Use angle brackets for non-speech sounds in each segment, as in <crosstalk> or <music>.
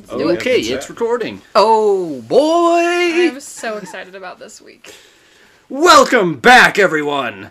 do it. Okay, it's recording. Oh boy! I'm so excited about this week. Welcome back, everyone.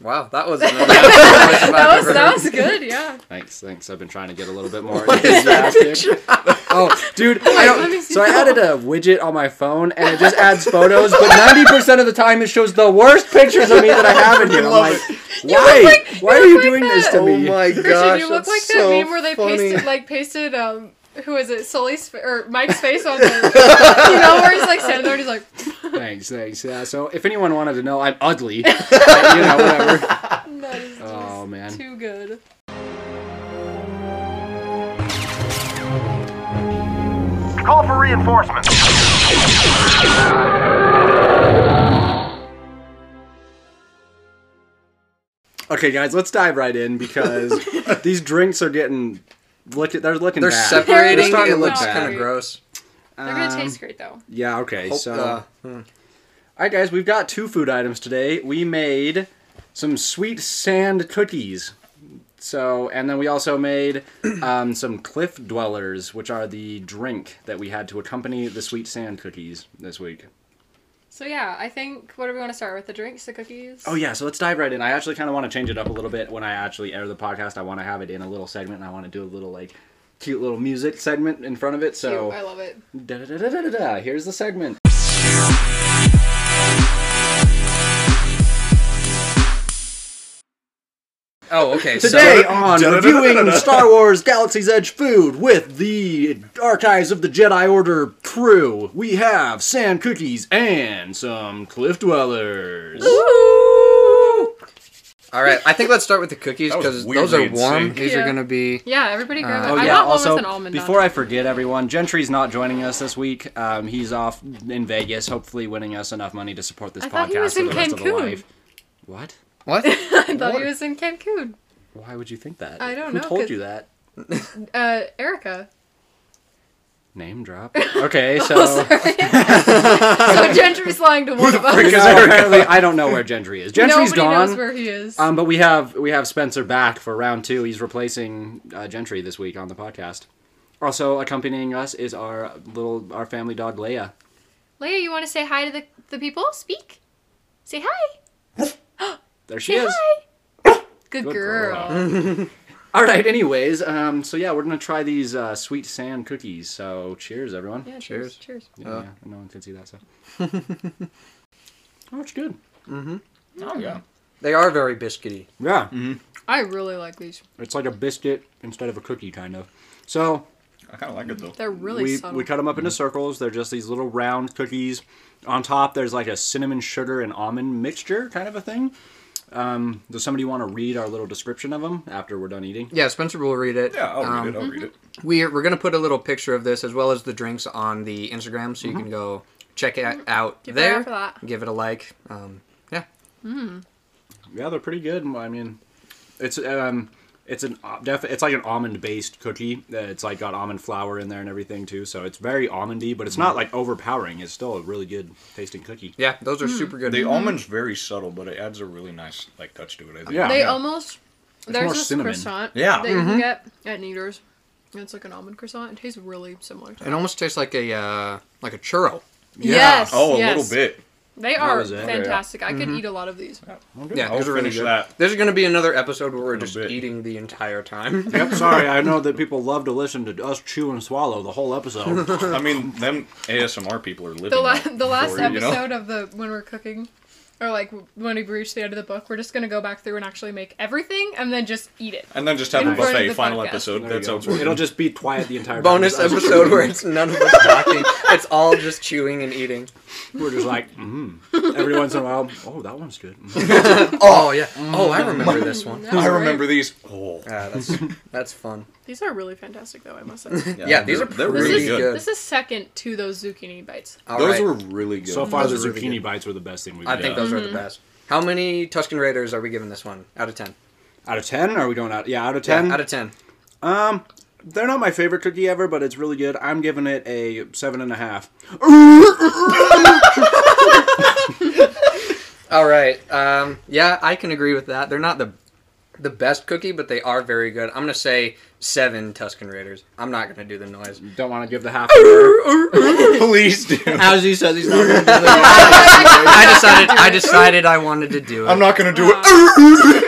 Wow, that was <laughs> another That was that was good, yeah. Thanks, thanks. I've been trying to get a little bit more <laughs> enthusiastic. <laughs> oh, dude, I don't. So I added a widget on my phone, and it just adds photos. But ninety percent of the time, it shows the worst pictures of me that I have in here. I'm like, why? like- why are you look like doing this to me? Oh my Christian, gosh, you look that's like so that meme where they funny. pasted like pasted um who is it? Sully's fa- or Mike's face on the you know where he's like standing there and he's like <laughs> Thanks, thanks. Yeah. So if anyone wanted to know, I'm ugly. But, you know, whatever. that is just Oh man. too good. Call for reinforcements. Okay, guys, let's dive right in because <laughs> these drinks are getting look. They're looking They're bad. separating. They're starting It to looks bad. kind of gross. They're gonna Um, taste great though. Yeah. Okay. Hope- so. uh, hmm. All right, guys, we've got two food items today. We made some sweet sand cookies. So, and then we also made <clears throat> um, some Cliff Dwellers, which are the drink that we had to accompany the sweet sand cookies this week. So yeah, I think what do we want to start with? The drinks, the cookies? Oh yeah, so let's dive right in. I actually kind of want to change it up a little bit when I actually air the podcast. I want to have it in a little segment, and I want to do a little like cute little music segment in front of it. So, Cute, I love it. da da da da da da. Here's the segment. Oh, okay. Today so, <laughs> on reviewing Star Wars Galaxy's Edge food with the Archives of the Jedi Order crew, we have sand cookies and some Cliff Dwellers. all right, I think let's start with the cookies because those are warm. say. These are gonna be. Yeah, everybody grab Uh, it. Oh I yeah. got one Also, with an almond before on I forget, everyone, Gentry's not joining us this week. Um, he's off in Vegas, hopefully winning us enough money to support this I podcast thought he was for in the rest of the Cancun. life. What? What? <laughs> I thought What? he was in Cancun. Why would you think that? I don't Who know, Who told 'cause- you that? <laughs> Uh, Erica. Name drop. Okay, <laughs> so. Oh, sorry. so Gentry's lying to one of us. Because apparently, I don't know where Gentry is. Gentry's Nobody gone. knows where he is. Um, but we have we have Spencer back for round two. He's replacing uh, Gentry this week on the podcast. Also accompanying us is our little our family dog Leia. Leia, you want to say hi to the, the people? Speak. Say hi. There she Say is. hi. <coughs> Good, Good girl. girl. <laughs> All right. Anyways, um, so yeah, we're gonna try these uh, sweet sand cookies. So cheers, everyone. Yeah, Cheers. cheers. Cheers. Yeah, Uh. yeah, no one can see that. So. <laughs> oh, it's good. Mm-hmm. Oh yeah. They are very biscuity. Yeah, I really like these. it's like a biscuit instead of a cookie, kind of. So I kind of like it though. They're really we, subtle. we cut them up into circles. They're just these little round cookies. On top, there's like a cinnamon sugar and almond mixture kind of a thing. Um, does somebody want to read our little description of them after we're done eating? Yeah, Spencer will read it. Yeah, I'll Um, read it. I'll read it. We're we're gonna put a little picture of this as well as the drinks on the Instagram, so you can go check it out Keep an eye there. out for that. Give it a like. Um, yeah. Yeah, they're pretty good. I mean, it's um, it's an def- it's like an almond based cookie. Uh, It's like got almond flour in there and everything too. So it's very almondy, but it's not like overpowering. It's still a really good tasting cookie. Yeah, those are super good. The almond's very subtle, but it adds a really nice like touch to it. I think. Yeah. they yeah. almost. There's more this cinnamon. croissant Yeah. that you can get at Kneaders. It's like an almond croissant. It tastes really similar to It almost tastes like a uh, like a churro. Yes. Oh, a yes. little bit. They are was it. Yeah, fantastic. I could mm-hmm. eat a lot of these. Yeah, I'll those are really finish good. that. There's going to be another episode where we're just bit. eating the entire time. Yep. <laughs> Sorry, I know that people love to listen to us chew and swallow the whole episode. <laughs> I mean, them ASMR people are living. The, la- that the last for you, you know? episode of the when we're cooking, or like when we reach the end of the book, we're just gonna go back through and actually make everything and then just eat it. And then just have In a front of buffet. the Final podcast. episode. There you That's go. how. It'll just be quiet the entire. Bonus Just us episode where it's none of us <laughs> talking. It's all just chewing and eating. we're just like, mm. every once in a while. Oh, that one's good. Mm. <laughs> Oh yeah. Oh, I remember this one. That's I great. remember these. Oh, Yeah, that's that's fun. These are really fantastic, though. I must say. <laughs> Yeah, these they're- they're This really is good. this is second to those zucchini bites. All Those right. were really good. So far, the Those are zucchini really good. bites were the best thing we've I done. think those are the best. How many Tusken Raiders are we giving this one out of ten? Out of ten? Are we going out? Yeah, out of ten. out of ten. um, they're not my favorite cookie ever, but it's really good. I'm giving it a seven and a half. <laughs> All right. Um, yeah, I can agree with that. They're not the the best cookie, but they are very good. I'm gonna say seven Tusken Raiders. I'm not gonna do the noise. You Don't want to give the half. <laughs> to <laughs> Please do. As he says, he's not going to do the <laughs> I decided. I decided I wanted to do it. I'm not gonna do it.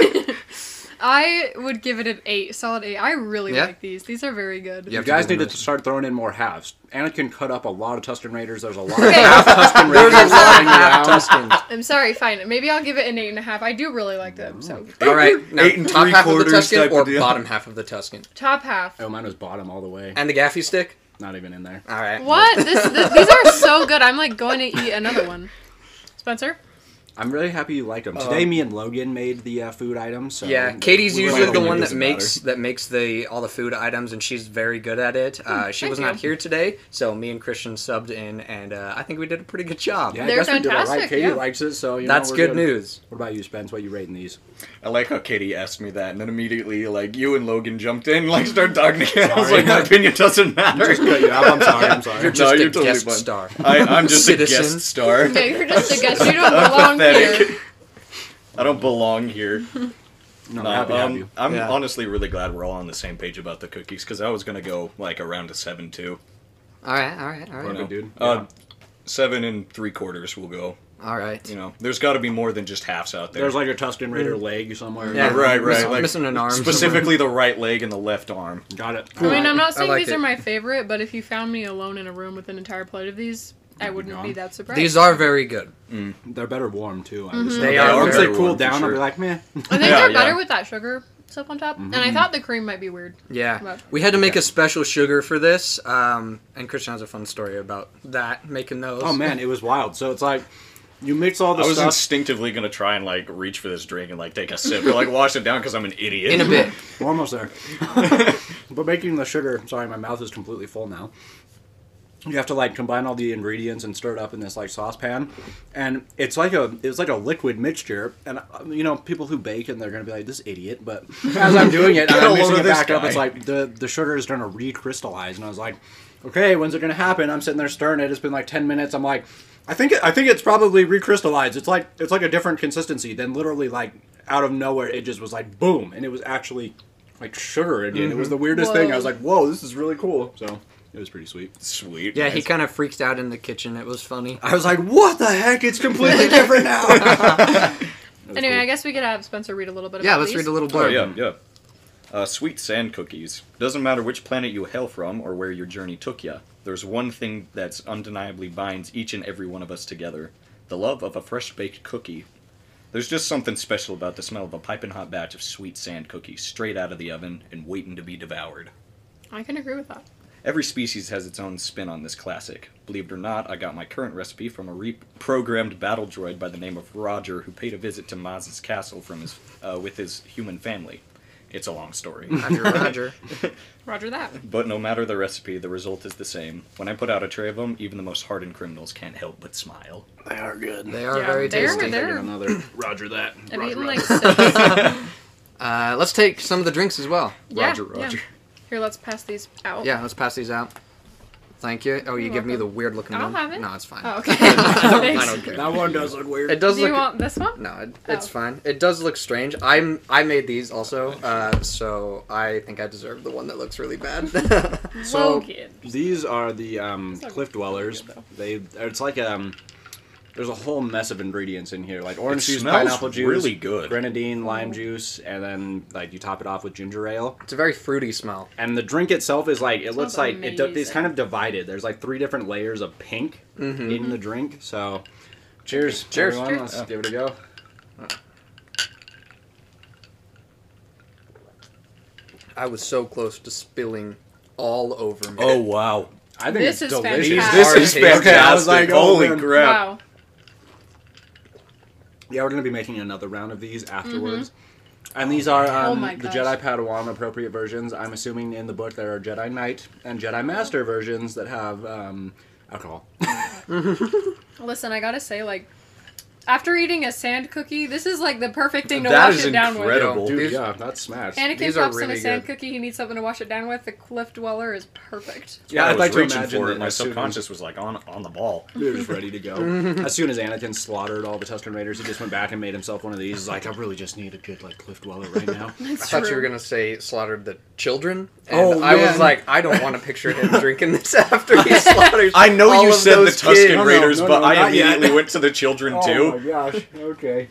I would give it an eight, solid eight. I really Yeah. like these. These are very good. You You guys do need to start throwing in more halves. Anakin cut up a lot of Tusken Raiders. There's a lot Okay. of half Tusken There's Raiders a lot of lying half around. I'm sorry, fine. Maybe I'll give it an eight and a half. I do really like them. So All right, now <laughs> Eight and top three half of the quarters Tusken or deal. bottom half of the Tusken, top half. Oh, mine was bottom all the way. and the gaffy stick. Not even in there. All right. What? This, th these are so good. I'm like going to eat another one. Spencer? I'm really happy you liked them. Today, me and Logan made the uh, food items. So Yeah, Katie's we usually the one that makes better. that makes the all the food items, and she's very good at it. Uh, she thank was not here today, so me and Christian subbed in, and uh, I think we did a pretty good job. Yeah, I They're guess we did all right. fantastic, Katie yeah. likes it, so you know, That's we're good news. What about you, Spence? What are you rating these? I like how Katie asked me that, and then immediately, like, you and Logan jumped in, like, started talking again. I was Sorry. like, my opinion doesn't matter. Just cut you off. I'm sorry. I'm <laughs> sorry. You're No, just a you're guest fine. star. I, I'm just a guest star. Okay, you're just a guest. You don't I'm <laughs> belong pathetic. I don't belong here. No, <laughs> No, I'm happy to have um, you. I'm Yeah. honestly really glad we're all on the same page about the cookies because I was gonna go like around a seven two. All right, all right, all right, right, all Perfect, right, dude. Uh, seven and three quarters will go. all right. You know, there's got to be more than just halves out there. There's like a Tusken Raider leg somewhere. Yeah, right, right, Missing, like, missing an arm. specifically the right leg and the left arm. Got it. I mean, I'm not I saying like these it. are my favorite, but if you found me alone in a room with an entire plate of these, I wouldn't gone. be that surprised. These are very good. They're better warm too. I Mm-hmm. just They know. are Once they cool warm, for down, I'll be like, meh. I think Yeah, they're <laughs> yeah. better with that sugar stuff on top. And I thought the cream might be weird. Yeah, But- we had to make a special sugar for this, um, and Christian has a fun story about that making those. Oh man, it was wild. So it's like you mix all the I was stuff. instinctively gonna try and like reach for this drink and like take a sip or like wash it down because I'm an idiot. in a bit. <laughs> We're almost there. <laughs> but making the sugar, sorry, my mouth is completely full now. You have to like combine all the ingredients and stir it up in this like saucepan, and it's like a it's like a liquid mixture. And uh, you know, people who bake and they're gonna be like this idiot, but <laughs> as I'm doing it, and Get a I'm load mixing it this back up, it's like the the sugar is gonna recrystallize, and I was like, okay, when's it gonna happen? I'm sitting there stirring it. It's been like ten minutes. I'm like, I think it, I think it's probably recrystallized. It's like it's like a different consistency. Then literally like out of nowhere, it just was like boom, and it was actually like sugar again. It was the weirdest thing. I was like, whoa, this is really cool. So it was pretty sweet. Sweet. Yeah, he kind of freaked out in the kitchen. It was funny. I was like, what the heck? It's completely <laughs> different now. <laughs> <laughs> Anyway, I guess we could have Spencer read a little bit about Yeah, let's these. read a little Oh yeah, yeah. Uh, sweet sand cookies. Doesn't matter which planet you hail from or where your journey took ya. There's one thing that's undeniably binds each and every one of us together: the love of a fresh baked cookie. There's just something special about the smell of a piping hot batch of sweet sand cookies straight out of the oven and waiting to be devoured. I can agree with that. Every species has its own spin on this classic. Believe it or not, I got my current recipe from a reprogrammed battle droid by the name of Roger, who paid a visit to Maz's castle from his uh, with his human family. It's a long story. <laughs> Roger, Roger. <laughs> Roger that. But no matter the recipe, the result is the same. When I put out a tray of them, even the most hardened criminals can't help but smile. they are good. They are Yeah, very they're- tasty. they're- Taking another Roger that. I've Roger, eaten Roger. like <laughs> six. Uh, let's take some of the drinks as well. Yeah, Roger, yeah. Roger. Here, let's pass these out. Yeah, let's pass these out. Thank you. Oh, you You're give me the weird looking I'll one. have it. No, it's fine. Oh, <laughs> okay. I <laughs> Thanks. don't care. That one does look weird. It does Do you look. want this one? No, it, it's Oh. fine. It does look strange. I'm I made these also, uh, so I think I deserve the one that looks really bad. <laughs> So Logan. these are the um, not cliff dwellers. good, though. They it's like um there's a whole mess of ingredients in here, like orange It juice, pineapple juice, really good. grenadine, lime juice, and then like you top it off with ginger ale. it's a very fruity smell. And the drink itself is like it looks like it, it's kind of divided. There's like three different layers of pink Mm-hmm. in the drink. So, cheers, Cheers. everyone. Cheers. Let's Yeah. give it a go. I was so close to spilling all over me. Oh wow. I think This it's is delicious. fantastic. This is tasty. fantastic. Okay, I was like, Holy crap. Wow. Yeah, we're gonna be making another round of these afterwards. And these are Oh um, my the. Jedi Padawan appropriate versions. I'm assuming in the book there are Jedi Knight and Jedi Master versions that have um, alcohol. <laughs> Listen, I gotta say, like, After eating a sand cookie, this is like the perfect thing to That wash is it down incredible. with. Dude, These- yeah, that's smashed. Anakin These are pops in a really sand good. cookie. He needs something to wash it down with. The Cliff Dweller is perfect. yeah, I I'd was like to reaching imagine for that it. My as soon as- subconscious was like on on the ball. <laughs> He was ready to go. <laughs> as soon as Anakin slaughtered all the Tusken Raiders, he just went back and made himself one of these. He's like, I really just need a good like Cliff Dweller right now. <laughs> I thought you were gonna say slaughtered the children. And Oh, I man. was like, I don't want to picture him drinking this after he slaughters. I know all you of said the those Tusken kids. No, no, Raiders, no, but I not yet. immediately went to the children Oh too. My gosh. Okay.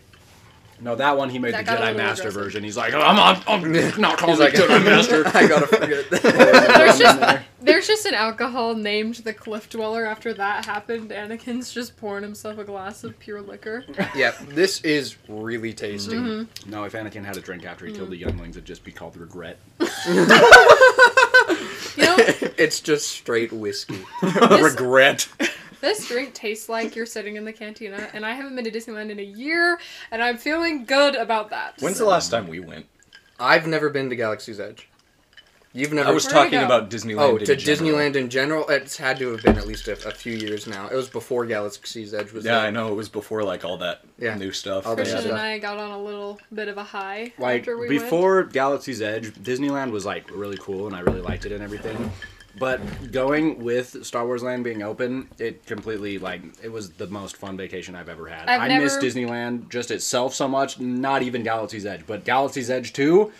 No, that one he made That the got a Jedi little Master aggressive. version. He's like, I'm on. I'm not calling He's like, Jedi Master. <laughs> I gotta forget. <laughs> There's just there's just an alcohol named the Cliff Dweller. After that happened, Anakin's just pouring himself a glass of pure liquor. <laughs> yeah, this is really tasty. Mm-hmm. No, if Anakin had a drink after he killed the younglings, it'd just be called regret. You know, It's just straight whiskey. Regret. This drink tastes like you're sitting in the cantina, and I haven't been to Disneyland in a year, and I'm feeling good about that. When's the last time we went? I've never been to Galaxy's Edge. You've never. I was Where'd talking go? about Disneyland. Oh, in to general. Disneyland in general, it's had to have been at least a, a few years now. It was before Galaxy's Edge was. Yeah, there. I know it was before like all that Yeah. new stuff. All Christian stuff. and I got on a little bit of a high Like after we went. before Galaxy's Edge, Disneyland was like really cool, and I really liked it and everything. But going with Star Wars Land being open, it completely like it was the most fun vacation I've ever had. I've I miss Disneyland just itself so much. Not even Galaxy's Edge, but Galaxy's Edge too.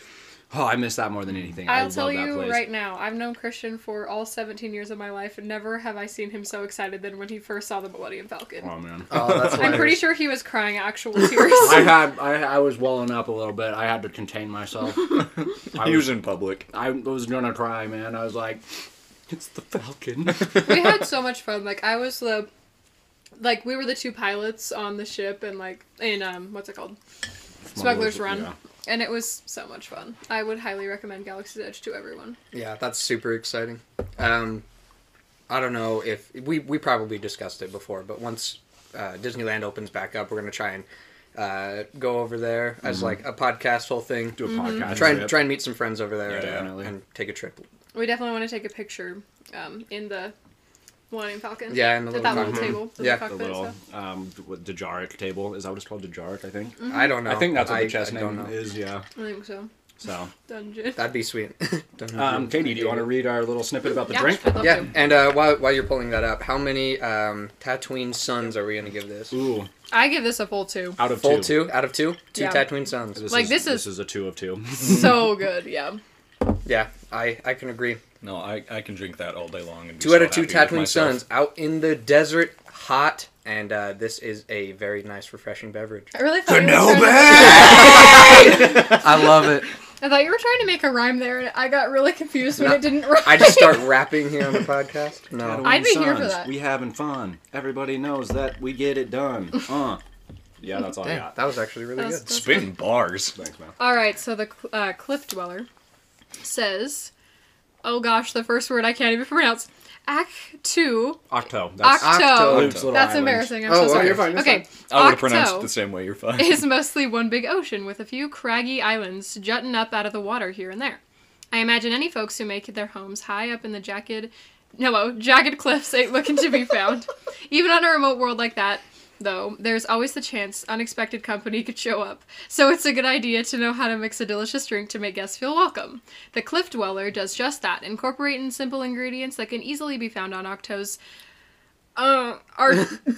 Oh, I miss that more than anything. I I'll love tell that you place. right now, I've known Christian for all 17 years of my life, and never have I seen him so excited than when he first saw the Millennium Falcon. Oh man. Oh, that's <laughs> I'm pretty sure he was crying actual <laughs> tears. I had I, I was welling up a little bit. I had to contain myself. <laughs> I He was was in public. I was gonna cry, man. I was like, it's the Falcon. <laughs> we had so much fun. Like I was the, like we were the two pilots on the ship, and like in um what's it called, Smuggler's Run, Yeah. and it was so much fun. I would highly recommend Galaxy's Edge to everyone. Yeah, that's super exciting. Um, I don't know if we we probably discussed it before, but once uh, Disneyland opens back up, we're gonna try and uh, go over there as like a podcast whole thing. Do a podcast. Try and trip. try and meet some friends over there Yeah, definitely. and take a trip. We definitely want to take a picture, um, in the Millennium Falcon. Yeah, in the at little that little cockpit. table. Yeah. the the little stuff. um what, Dejarik table. Is that what it's called? Dejarik, I think. I don't know. I think that's what I- the chess I don't name know. is. Yeah. I think so. So, <laughs> Dungeon. That'd be sweet. <laughs> Don't um, Katie, do you want to read our little snippet about the Yeah, drink? I'd love yeah, to. and uh, while while you're pulling that up, how many um, Tatooine Suns are we gonna give this? Ooh, I give this a full two. out of Full two. two out of two. Two Yeah. Tatooine Suns. This Like, is, this this is- is a two of two. so <laughs> good, yeah. Yeah, I I can agree. No, I, I can drink that all day long. And be Two so out of two happy with Tatooine. Suns out in the desert, hot, and uh, this is a very nice, refreshing beverage. I really thought you were trying to- <laughs> I love it. I thought you were trying to make a rhyme there, and I got really confused when No, it didn't rhyme. I just start rapping here on the podcast. <laughs> No. I'd be here for that. We having fun. Everybody knows that we get it done. <laughs> Uh. Yeah, that's all I got. that was actually really That's- good. that's Spitting bars. Thanks, man. All right, so the uh, Cliff Dweller says, "Oh gosh, the first word I can't even pronounce." Act two, Octo. That's Octo. Octo. That's island. embarrassing. I'm Oh, so okay, sorry. you're fine, you're okay, I would have pronounced it the same way. You're fine. is mostly one big ocean with a few craggy islands jutting up out of the water here and there. I imagine any folks who make their homes high up in the jagged, no, jagged cliffs ain't looking to be found. <laughs> Even on a remote world like that, though, there's always the chance unexpected company <laughs> could show up. So it's a good idea to know how to mix a delicious drink to make guests feel welcome. The Cliff Dweller does just that, incorporating simple ingredients that can easily be found on Ahch-To's. Uh, ar- <laughs> what the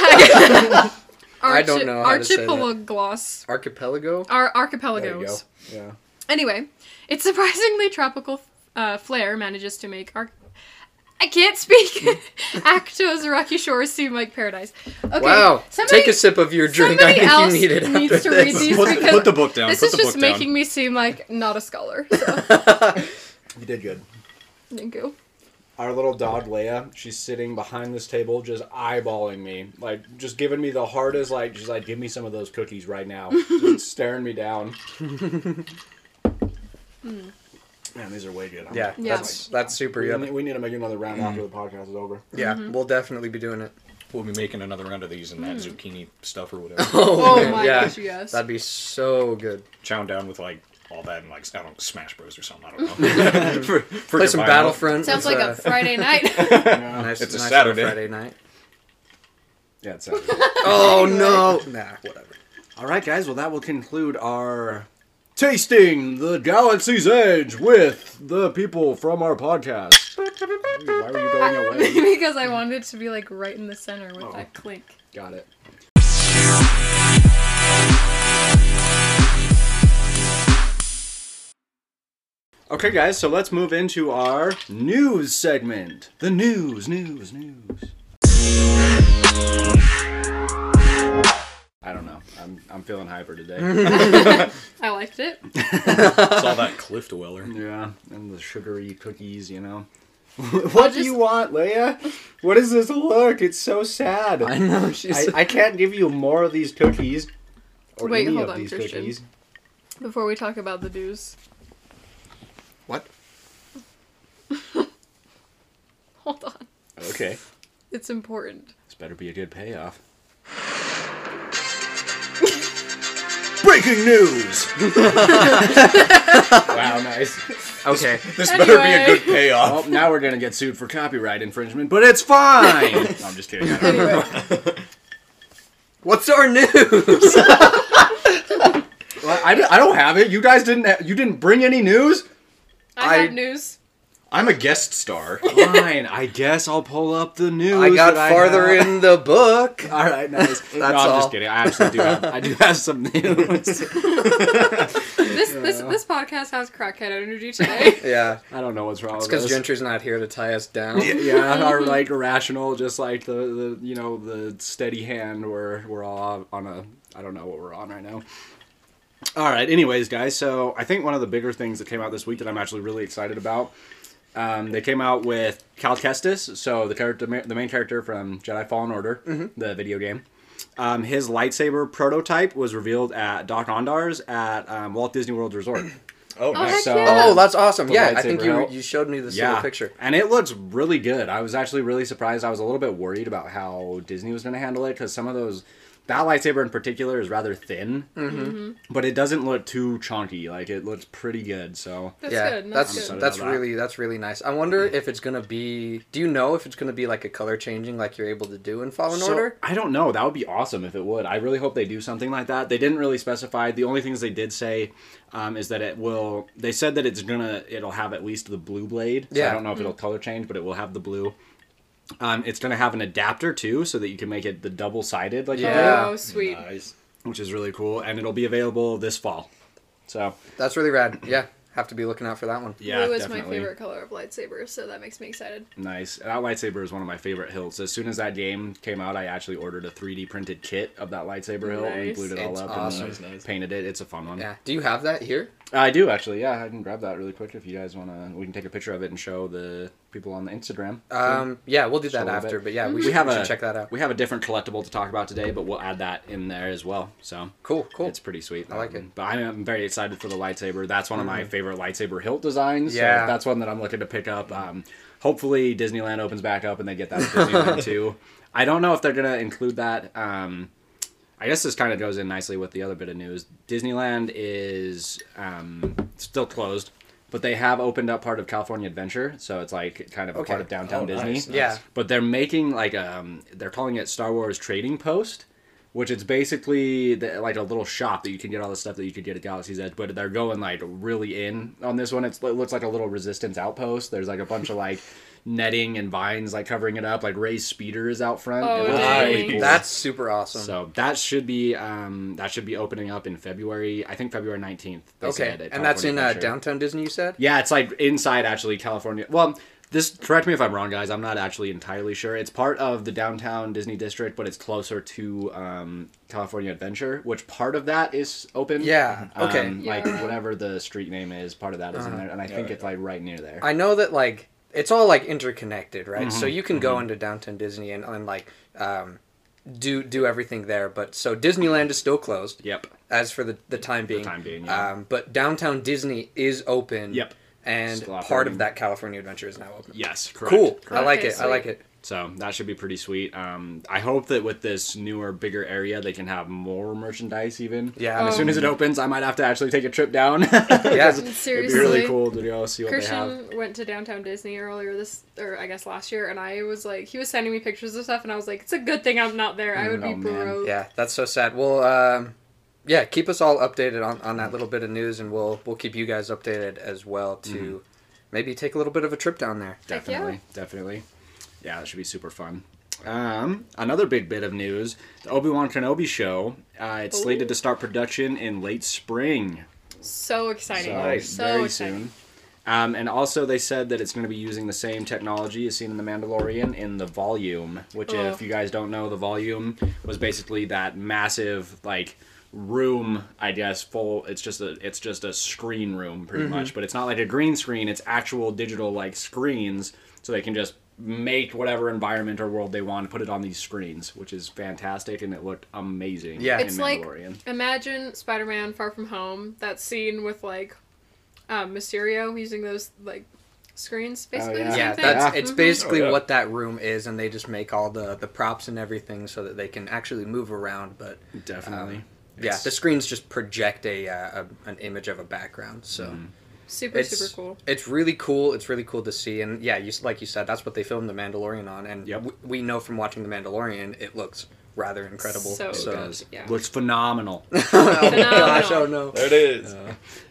heck? I don't know how to say that. Archipelagos. Archipelago. Our you archipelagos. go. Yeah. Anyway, its surprisingly tropical uh, flair manages to make our. I can't speak. <laughs> Ahch-To's rocky shores seem like paradise. Okay, wow. somebody, Take a sip of your drink. I think else you need it needs after to read this. these Put, because put the book down. this put is the just book making down. me seem like not a scholar. So, <laughs> You did good. thank you. Our little dog Leia, she's sitting behind this table, just eyeballing me, like just giving me the hardest. Like she's like, "Give me some of those cookies right now," <laughs> just staring me down. Hmm. Man, these are way good. I'm Yeah, like, Yeah. that's that's super We, yummy. need, we need to make another round after the podcast is over. Yeah, Mm-hmm. we'll definitely be doing it. We'll be making another round of these and that zucchini stuff or whatever. <laughs> Oh man, my yeah. gosh, yes. That'd be so good. Chowing down with like all that and like I don't know, Smash Bros or something. I don't <laughs> know. <laughs> For- Play some my- Battlefront. Sounds with, like uh, a Friday night. nice, It's a nice Saturday. Friday night. Yeah, it sounds. Oh no! Nah, whatever. All right, guys. Well, that will conclude our tasting the Galaxy's Edge with the people from our podcast. Why were you going away? <laughs> because I wanted it to be like right in the center with Oh. that clink. Got it. Okay, guys, so let's move into our news segment. The news, news, news. I don't know. I'm, I'm feeling hyper today. <laughs> I liked it. Saw that <laughs> cliff dweller. yeah, and the sugary cookies, you know. <laughs> what do just- you want, Leia? What is this look? It's so sad. I know she's. I, I can't give you more of these cookies. Or Wait, any hold of on, these Christian. cookies. Before we talk about the news, what? hold on. Okay. It's important. This better be a good payoff. Breaking news! <laughs> wow, nice. Okay. This better be a Anyway. good payoff. Well, now we're gonna get sued for copyright infringement, but it's <laughs> fine! no, I'm just kidding. I don't know. Anyway, What's our news? <laughs> Well, I, I don't have it. You guys didn't. Ha- you didn't bring any news. I, I- have news. I'm a guest star. <laughs> Fine. I guess I'll pull up the news. I got that farther have. in the book. <laughs> All right, nice. no, I'm all. just kidding. I actually do have. I do have some news. <laughs> This this this podcast has crackhead energy today. Yeah, I don't know what's wrong with because this. Gentry's not here to tie us down. yeah, are like irrational, just like the, the you know the steady hand. We're we're all on a I don't know what we're on right now. All right. Anyways, guys. So I think one of the bigger things that came out this week that I'm actually really excited about. Um, they came out with Cal Kestis, so the character, the main character from Jedi Fallen Order, the video game. Um, his lightsaber prototype was revealed at Dok-Ondar's at um, Walt Disney World Resort. <clears throat> Oh, Oh, nice. heck So- yeah. Oh, that's awesome. Yeah, I think you hilt. you showed me this little picture. And it looks really good. I was actually really surprised. I was a little bit worried about how Disney was going to handle it because some of those, that lightsaber in particular is rather thin, mm-hmm. but it doesn't look too chunky. Like it looks pretty good. So That's yeah, good. that's That's, good. that's about that. really that's really nice. I wonder if it's gonna be. Do you know if it's gonna be like a color changing like you're able to do in Fallen So, Order? I don't know. That would be awesome if it would. I really hope they do something like that. They didn't really specify. The only things they did say um, is that it will. They said that it's gonna. It'll have at least the blue blade. So I don't know if it'll color change, but it will have the blue. Um, it's gonna have an adapter too, so that you can make it the double sided like you did. Yeah. Oh, sweet. Nice. which is really cool, and it'll be available this fall. So That's really rad. Yeah, have to be looking out for that one. yeah, Blue is definitely. my favorite color of lightsaber, so that makes me excited. Nice. That lightsaber is one of my favorite hilts. As soon as that game came out, I actually ordered a 3D printed kit of that lightsaber hilt and Nice. glued it all It's up awesome. and Nice, nice. painted it. It's a fun one. Yeah. Do you have that here? I do actually. Yeah, I can grab that really quick if you guys want to. We can take a picture of it and show the people on the Instagram. Um, yeah, we'll do that after. But yeah, we, we should, have we a check that out. We have a different collectible to talk about today, but we'll add that in there as well. So Cool, cool. It's pretty sweet. I like Um, it. Mm-hmm. But I'm, I'm very excited for the lightsaber. That's one of my favorite lightsaber hilt designs. Yeah. So that's one that I'm looking to pick up. Um, hopefully Disneyland opens back up and they get that at Disneyland <laughs> too. I don't know if they're gonna include that. Um, I guess this kind of goes in nicely with the other bit of news. Disneyland is um, still closed, but they have opened up part of California Adventure, so it's like kind of a Okay. part of downtown Oh, Disney. nice, nice. Yeah. But they're making like um they're calling it Star Wars Trading Post, which it's basically the, like a little shop that you can get all the stuff that you could get at Galaxy's Edge. But they're going like really in on this one. It's, it looks like a little resistance outpost. There's like a bunch of like netting and vines like covering it up. Like Rey's speeder is out front. Oh, It really cool. That's super awesome. so that should be um that should be opening up in February. I think February nineteenth. okay, and that's in uh, downtown Disney. You said. Yeah, it's like inside actually California. Well, this correct me if I'm wrong, guys. I'm not actually entirely sure. It's part of the downtown Disney district, but it's closer to um, California Adventure, which part of that is open. Yeah, okay. Um, Like whatever the street name is, part of that is in there, and I think it's like right near there. I know that like it's all like interconnected, right? Mm-hmm. So you can go into downtown Disney and, and like um, do do everything there. But so Disneyland is still closed Yep. as for the the time being. The time being, yeah. Um, but downtown Disney is open. Yep. And part of that California Adventure is now open. Yes. Correct. Cool. I like Okay, it. I like it. So that should be pretty sweet. Um, I hope that with this newer, bigger area, they can have more merchandise. Even Yeah, And as soon as it opens, I might have to actually take a trip down. <laughs> <laughs> Yeah. seriously, It'd be really cool to go see what they have. Christian went to downtown Disney earlier this, or I guess last year, and I was like, he was sending me pictures of stuff, and I was like, it's a good thing I'm not there. I would Oh, be man. broke. Yeah, that's so sad. Well, um, yeah, keep us all updated on, on that little bit of news, and we'll we'll keep you guys updated as well to Mm-hmm. maybe take a little bit of a trip down there. Heck yeah. Definitely, definitely. Yeah, that should be super fun. Um, another big bit of news: the Obi Wan Kenobi show. Uh, it's slated to start production in late spring. So exciting. So, So very exciting. soon. Um, and also, they said that it's going to be using the same technology as seen in The Mandalorian in the volume, which, Oh. if you guys don't know, the volume was basically that massive, like, room i guess full it's just a it's just a screen room pretty Mm-hmm. much but it's not like a green screen it's actual digital like screens so they can just make whatever environment or world they want and put it on these screens which is fantastic and it looked amazing Yeah. in It's like imagine Spider-Man Far From Home. That scene with like um, Mysterio using those like screens, basically. yeah. the same Yeah, thing. that's Yeah. it's Mhm. basically Oh, yeah. what that room is, and they just make all the the props and everything so that they can actually move around. But definitely um, yeah, the screens just project a, uh, a an image of a background. So. Mm-hmm. Super It's super cool. It's really cool. It's really cool to see, and yeah, you like you said, that's what they filmed the Mandalorian on, and Yep. w- we know from watching the Mandalorian, it looks rather incredible. So it So, does. yeah. looks phenomenal <laughs> oh gosh, Phenomenal. oh no. There it is.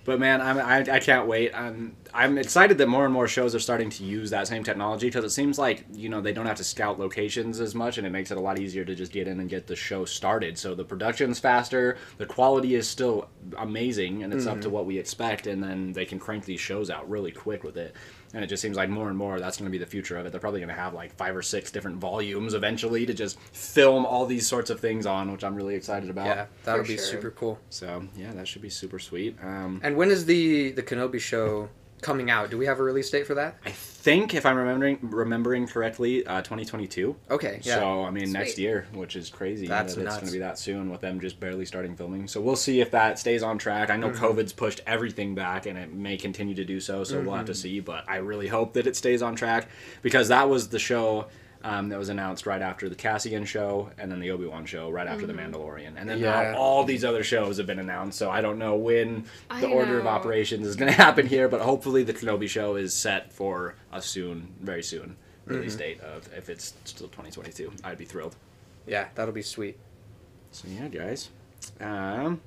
But man, I'm, I, I can't wait. I'm I'm excited that more and more shows are starting to use that same technology because it seems like you know they don't have to scout locations as much, and it makes it a lot easier to just get in and get the show started. So the production's faster, the quality is still amazing, and it's up to mm-hmm. what we expect, and then they can crank these shows out really quick with it. And it just seems like more and more that's going to be the future of it. They're probably going to have like five or six different volumes eventually to just film all these sorts of things on, which I'm really excited about. Yeah, that'll For be sure. super cool. So yeah, that should be super sweet. Um, And when is the the Kenobi show coming out? Do we have a release date for that? I think, if I'm remembering remembering correctly, uh, 2022. Okay, yeah. So I mean, next year, which is crazy. That's that it's going to be that soon with them just barely starting filming. So we'll see if that stays on track. I know Mm-hmm. COVID's pushed everything back, and it may continue to do so. So we'll have to Mm-hmm. see. But I really hope that it stays on track because that was the show. Um, that was announced right after the Cassian show, and then the Obi Wan show right after the Mandalorian, and then Yeah. now all these other shows have been announced. So I don't know when the I order of operations is going <laughs> to happen here, but hopefully the Kenobi show is set for a soon, very soon release Mm-hmm. date of if it's still 2022. I'd be thrilled. Yeah, that'll be sweet. So yeah, guys, um,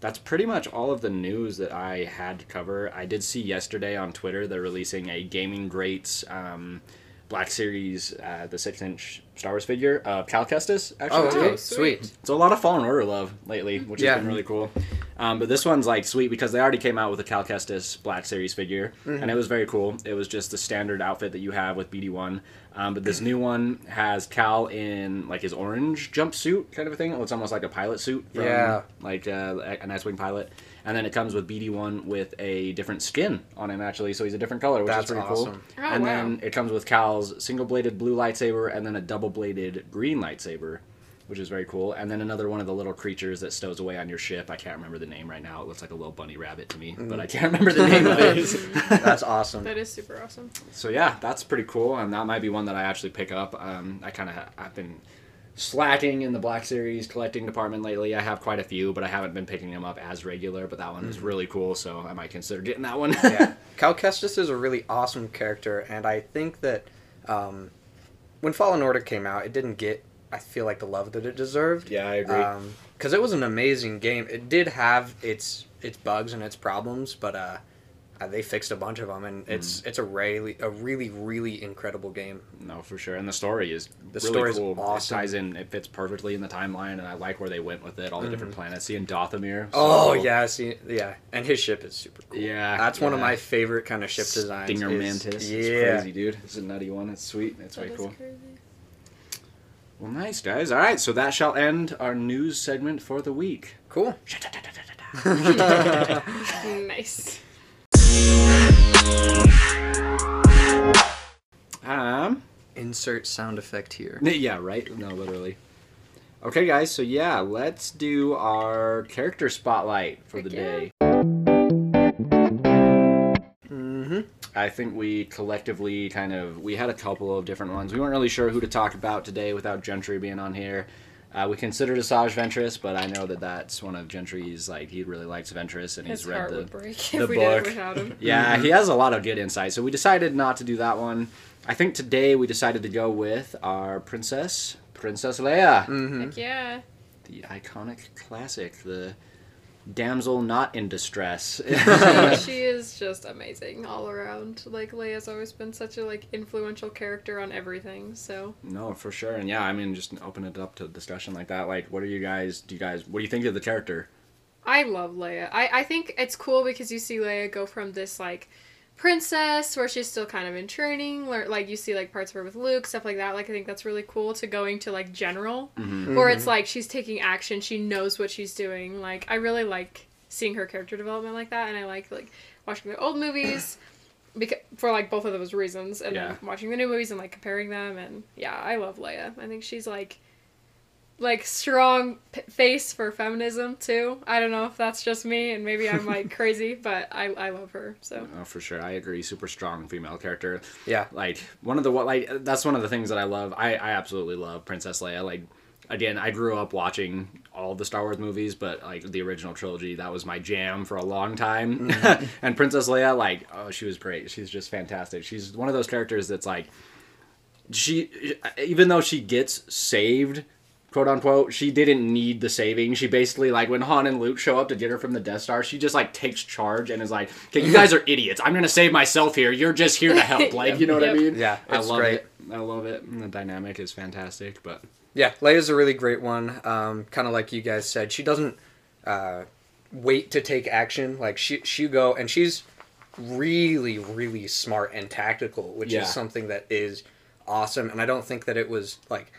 that's pretty much all of the news that I had to cover. I did see yesterday on Twitter they're releasing a Gaming Greats um, Black Series, uh, the six-inch Star Wars figure of Cal Kestis. Actually, Oh, too. okay, sweet. sweet. It's a lot of Fallen Order love lately, which Yeah. has been really cool. Um, but this one's like sweet because they already came out with a Cal Kestis Black Series figure, and it was very cool. It was just the standard outfit that you have with BD1. Um, but this new one has Cal in like his orange jumpsuit kind of a thing. It's almost like a pilot suit. From, Yeah. Like uh, an X-wing pilot. And then it comes with BD1 with a different skin on him actually, so he's a different color, which That's is pretty awesome. cool. Oh, and wow. then it comes with Cal's single-bladed blue lightsaber and then a double-bladed green lightsaber which is very cool. And then another one of the little creatures that stows away on your ship. I can't remember the name right now. It looks like a little bunny rabbit to me, but I can't remember the name of it. <laughs> That's awesome. That is super awesome. so yeah, that's pretty cool, and that might be one that I actually pick up. Um, I kind of ha- I've been slacking in the Black Series collecting department lately. I have quite a few, but I haven't been picking them up as regular. But that one is really cool, so I might consider getting that one. yeah, <laughs> Cal Kestis is a really awesome character, and I think that um, when Fallen Order came out, it didn't get, I feel like, the love that it deserved. yeah, I agree. Because it was an amazing game. It did have its its bugs and its problems, but uh, uh, they fixed a bunch of them, and Mm. it's it's a really a really really incredible game. No, for sure. And the story is The really story's cool. awesome. It ties in. It fits perfectly in the timeline, and I like where they went with it. All the different planets. Seeing Dathomir. so oh cool. yeah, see yeah, and his ship is super cool. Yeah, that's one of my favorite kind of ship designs. Stinger Mantis. Yeah, It's crazy, dude. It's a nutty one. It's sweet. It's That way cool. crazy. Well, nice, guys. All right, so that shall end our news segment for the week. cool. <laughs> Nice. Um, Insert sound effect here. yeah, right? No, literally. Okay, guys, so yeah, let's do our character spotlight for the yeah. day. I think we collectively kind of we had a couple of different ones. We weren't really sure who to talk about today without Gentry being on here. Uh, we considered Asajj Ventress, but I know that that's one of Gentry's like he really likes Ventress and His he's read heart the would break the <laughs> if we did it book. without him. <laughs> Yeah, he has a lot of good insight. So we decided not to do that one. I think today we decided to go with our princess, Princess Leia, Mm-hmm. Heck yeah. the iconic classic, the damsel not in distress. she, <laughs> <laughs> she is just amazing all around. Like Leia's always been such a like influential character on everything. So no, for sure. And yeah, I mean, just open it up to discussion like that. Like, what are you guys? Do you guys? What do you think of the character? I love Leia. I I think it's cool because you see Leia go from this like princess where she's still kind of in training, lear- like you see like parts of her with Luke, stuff like that. Like I think that's really cool to going to like general, mm-hmm. where it's mm-hmm. like she's taking action, she knows what she's doing. Like I really like seeing her character development like that, and I like like watching the old movies. <clears throat> Because, for like both of those reasons, and Yeah. watching the new movies and like comparing them, and yeah, I love Leia. I think she's like like strong p- face for feminism too. I don't know if that's just me and maybe I'm like <laughs> crazy, but I I love her. So Oh, for sure, I agree. Super strong female character. Yeah. like one of the what like that's one of the things that I love. I I absolutely love Princess Leia. Like again, I grew up watching all the Star Wars movies, but like the original trilogy, that was my jam for a long time. Mm-hmm. <laughs> and Princess Leia, like oh, she was great. She's just fantastic. She's one of those characters that's like she even though she gets saved quote unquote she didn't need the saving she basically like when han and luke show up to get her from the death star she just like takes charge and is like okay you guys are <laughs> idiots i'm gonna save myself here you're just here to help <laughs> like you know what i mean Yeah, i love great. it i love it and the dynamic is fantastic but Yeah, Leia's a really great one. Um, kind of like you guys said, she doesn't uh, wait to take action. Like she she go and she's really really smart and tactical, which Yeah. is something that is awesome. And I don't think that it was like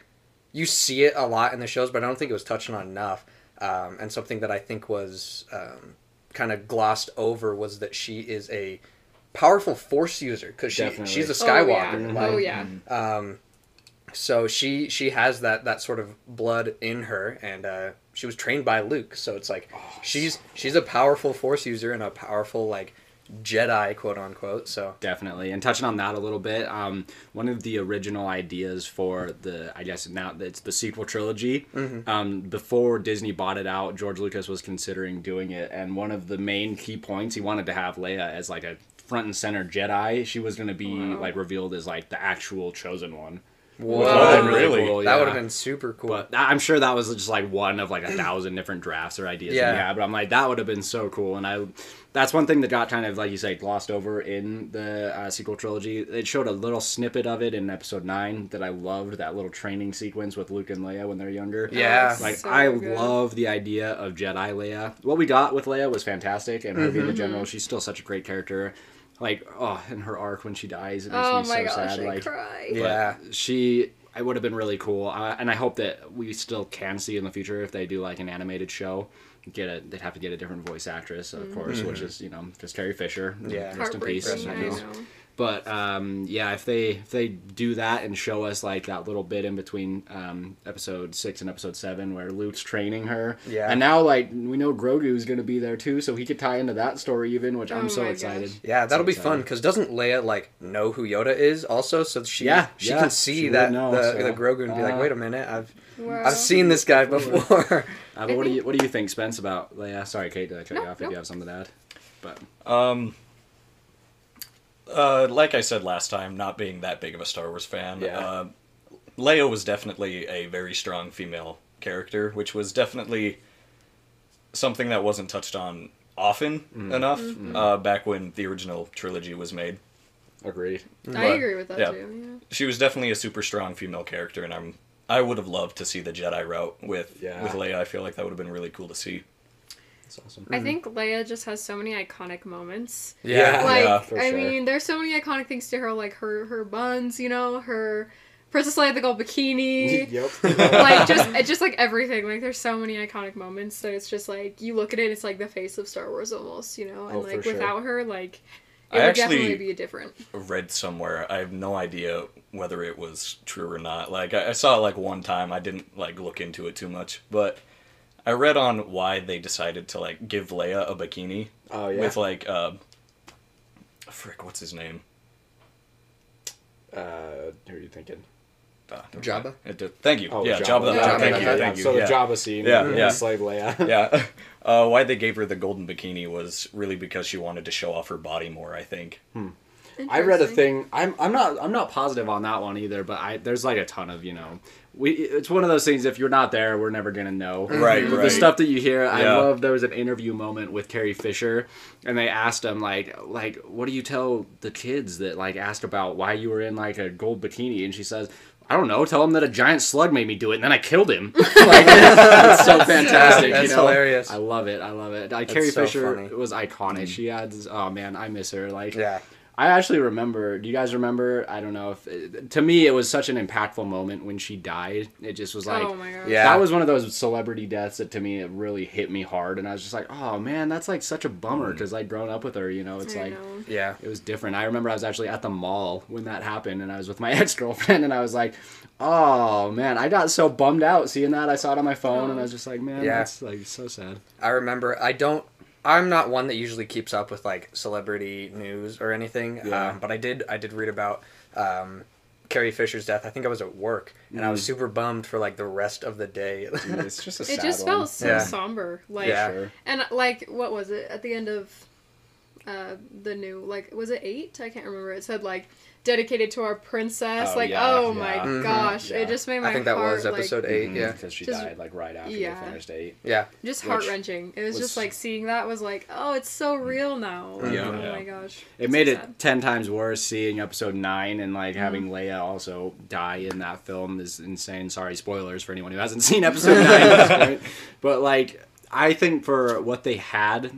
you see it a lot in the shows, but I don't think it was touched on enough. Um, and something that I think was um, kind of glossed over was that she is a powerful force user because she Definitely. she's a oh yeah, Skywalker. like, oh yeah. um, so she she has that that sort of blood in her, and uh, she was trained by Luke. So it's like she's she's a powerful Force user and a powerful like Jedi, quote unquote. So Definitely. And touching on that a little bit, um, one of the original ideas for the, I guess now it's the sequel trilogy. Um, before Disney bought it out, George Lucas was considering doing it, and one of the main key points he wanted to have Leia as like a front and center Jedi. She was going to be like revealed as like the actual chosen one. Whoa, Which really? cool, that yeah. would have been super cool. But I'm sure that was just like one of like a thousand different drafts or ideas Yeah. that we had. But I'm like, that would have been so cool. And I, that's one thing that got kind of like you say glossed over in the uh, sequel trilogy. It showed a little snippet of it in episode nine that I loved. That little training sequence with Luke and Leia when they're younger. Yeah. Like So I good. love the idea of Jedi Leia. What we got with Leia was fantastic, and her being Mm-hmm. a general, she's still such a great character. Like oh, and her arc when she dies, it makes Oh me my so gosh, sad. I like cry. Yeah. she it would have been really cool uh, and i hope that we still can see in the future if they do like an animated show get a they'd have to get a different voice actress of course which is you know just carrie fisher Yeah. rest in peace Heartbreaking, you I know. know. but um, yeah if they if they do that and show us like that little bit in between um, episode six and episode seven where luke's training her Yeah. and now like we know grogu's gonna be there too so he could tie into that story even which i'm Oh so excited gosh. yeah, that'll So be fun because doesn't Leia like know who Yoda is also? So she Yeah, she yeah, can see she that know, the, so, the Grogu and be like, uh, wait a minute, I've Wow. I've seen this guy before. <laughs> uh, but what do you what do you think spence about leia sorry kate did i cut No, you off if no. you have something to add but Um, uh, like I said last time, not being that big of a Star Wars fan, Yeah. uh, Leia was definitely a very strong female character, which was definitely something that wasn't touched on often enough uh, back when the original trilogy was made. agreed I agree with that yeah. too. She was definitely a super strong female character, and I'm I would have loved to see the Jedi route with Yeah. with Leia. I feel like that would have been really cool to see. That's awesome Yeah. I mm. think Leia just has so many iconic moments. yeah. like Yeah, for I sure. mean, there's so many iconic things to her, like her her buns, you know, her Princess Leia the gold bikini. <laughs> yep like just it's just like everything. Like there's so many iconic moments that it's just like you look at it, it's like the face of Star Wars almost, you know. And Oh, for like sure. without her, like it I would actually- definitely be a different. read somewhere. I have no idea whether it was true or not. Like I, I saw it like one time. I didn't like look into it too much, but I read on why they decided to like give Leia a bikini oh yeah with like uh, frick, what's his name? Uh, Who are you thinking? Uh, never Jabba? did- thank you. Oh, yeah, Jabba. Jabba. the Yeah, Hutt. Thank you. Hutt. Thank you. So yeah. the Jabba scene, Yeah, with yeah. Slave Leia. <laughs> yeah. Uh, why they gave her the golden bikini was really because she wanted to show off her body more. I think. Hmm. I read a thing. I'm I'm not I'm not positive on that one either, but I there's like a ton of you know. We it's one of those things. If you're not there, we're never gonna know. Mm-hmm. Right, The right. stuff that you hear, I love. There was an interview moment with Carrie Fisher, and they asked him like like what do you tell the kids that like asked about why you were in like a gold bikini, and she says. I don't know. Tell him that a giant slug made me do it, and then I killed him. <laughs> like, <laughs> it's so <laughs> fantastic. That's you know? hilarious. I love it. I love it. Carrie so Fisher funny. was iconic. Mm-hmm. She adds. Oh man, I miss her. Like, Yeah. I actually remember. Do you guys remember? I don't know if to me it was such an impactful moment when she died. It just was oh like oh my god. Yeah. that was one of those celebrity deaths that to me it really hit me hard, and I was just like, oh man, that's like such a bummer mm. because I'd grown up with her. You know, it's I like. know. Yeah. It was different. I remember I was actually at the mall when that happened, and I was with my <laughs> ex girlfriend, and I was like, "Oh man!" I got so bummed out seeing that. I saw it on my phone, and I oh. was just like, "Man, Yeah. that's like so sad." I remember. I don't. I'm not one that usually keeps up with like celebrity news or anything. Yeah. Um, but I did. I did read about um, Carrie Fisher's death. I think I was at work, and I was super bummed for like the rest of the day. Dude, it's just a <laughs> It just one. felt so Yeah. somber. Like Yeah. Sure. and like what was it at the end of uh the new like was it eight? I can't remember. It said like dedicated to our princess. Oh, like yeah, oh yeah. my Mhm. gosh, Yeah. it just made my I think that heart was episode like, eight. Yeah. because she Just- died like right after yeah. they finished eight. Yeah. just heart wrenching. It was, was- just like seeing that was like oh it's so real now. Like, Yeah. Oh Yeah. my gosh. It It's made so it sad. ten times worse seeing episode nine and like having Mm-hmm. Leia also die in that film is insane. Sorry, spoilers for anyone who hasn't <laughs> seen episode nine at this point. <laughs> But like, I think for what they had,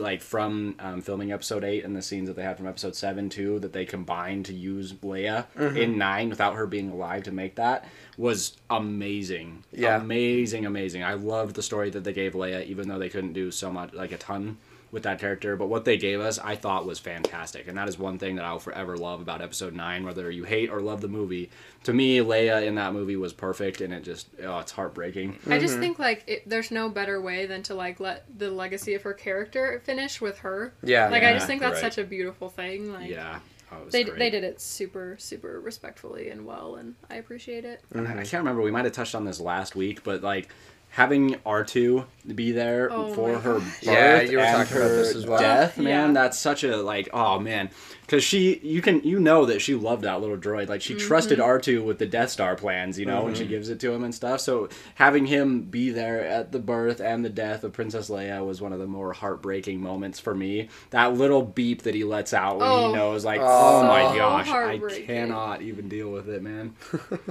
like from um, filming episode eight and the scenes that they had from episode seven too, that they combined to use Leia Mm-hmm. in nine without her being alive to make that was amazing. Yeah. amazing, amazing. I loved the story that they gave Leia, even though they couldn't do so much, like a ton with that character. But what they gave us, I thought was fantastic, and that is one thing that I'll forever love about Episode Nine. Whether you hate or love the movie, to me, Leia in that movie was perfect, and it just oh, it's heartbreaking. I just Mm-hmm. think like it, there's no better way than to like let the legacy of her character finish with her. Yeah. Like I just think that's right. such a beautiful thing. Like yeah, oh, they great. they did it super super respectfully and well, and I appreciate it. And I I can't remember. We might have touched on this last week, but like having R two be there Oh for her gosh. birth Yeah, you were and talking about her this as well. death, man. Yeah. That's such a like, oh man, because she, you can, you know that she loved that little droid. Like she trusted mm-hmm. R two with the Death Star plans, you know, when she mm-hmm. gives it to him and stuff. So having him be there at the birth and the death of Princess Leia was one of the more heartbreaking moments for me. That little beep that he lets out when Oh, he knows, like, Oh. oh, my gosh, I cannot even deal with it, man. <laughs>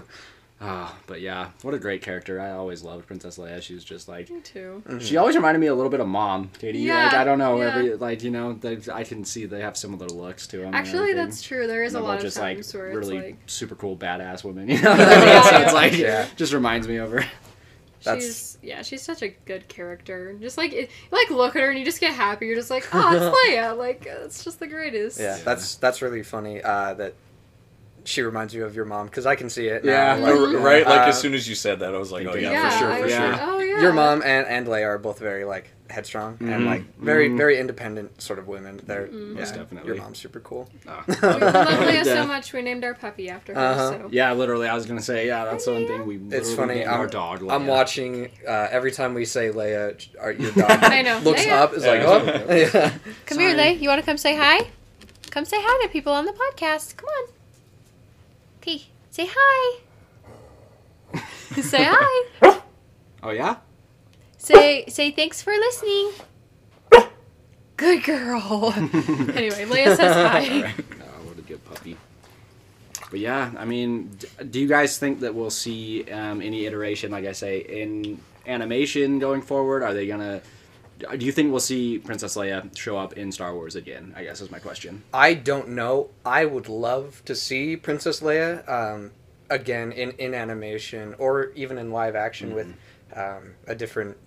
Ah, but yeah, what a great character. I always loved Princess Leia. She was just like Me too. she always reminded me a little bit of mom, Katie. like Yeah, I don't know, yeah. every like you know, they, I can see they have similar looks to them. Actually, that's true. There is a lot both of just like where really it's like super cool badass women. <laughs> You know, what I mean? Yeah, so it's like yeah. just reminds me of her. That's- she's yeah she's such a good character. Just like it, like look at her and you just get happy. You're just like oh it's <laughs> Leia. Like it's just the greatest. Yeah, that's that's really funny. Uh, that she reminds you of your mom because I can see it. now, Yeah. like, Uh, right? Like Uh, as soon as you said that, I was like, oh yeah, Yeah, for sure, I for was Yeah. like, oh yeah. your mom and and Leia are both very like headstrong Mhm. and like very Mhm. very independent sort of women. They're Mm-hmm. yeah, Most definitely. Your mom's super cool. Oh. <laughs> we love Leia so much. We named our puppy after her. Uh-huh. So Yeah, literally, I was gonna say, yeah, that's the one thing we. It's funny. I'm, our dog. Like I'm watching uh, every time we say Leia, our, your dog <laughs> I know. looks Leia. up is like, oh, yeah. <laughs> come Sorry. here, Leia. You want to come say hi? Come say hi to people on the podcast. Come on. Okay, say hi. say hi. <laughs> Oh yeah. Say say thanks for listening. Good girl. <laughs> anyway, Leia says hi. <laughs> Oh, what a good puppy. But yeah, I mean, d- do you guys think that we'll see um, any iteration, like I say, in animation going forward? Are they gonna? Do you think we'll see Princess Leia show up in Star Wars again? I guess is my question. I don't know. I would love to see Princess Leia um, again in, in animation or even in live action with um, a different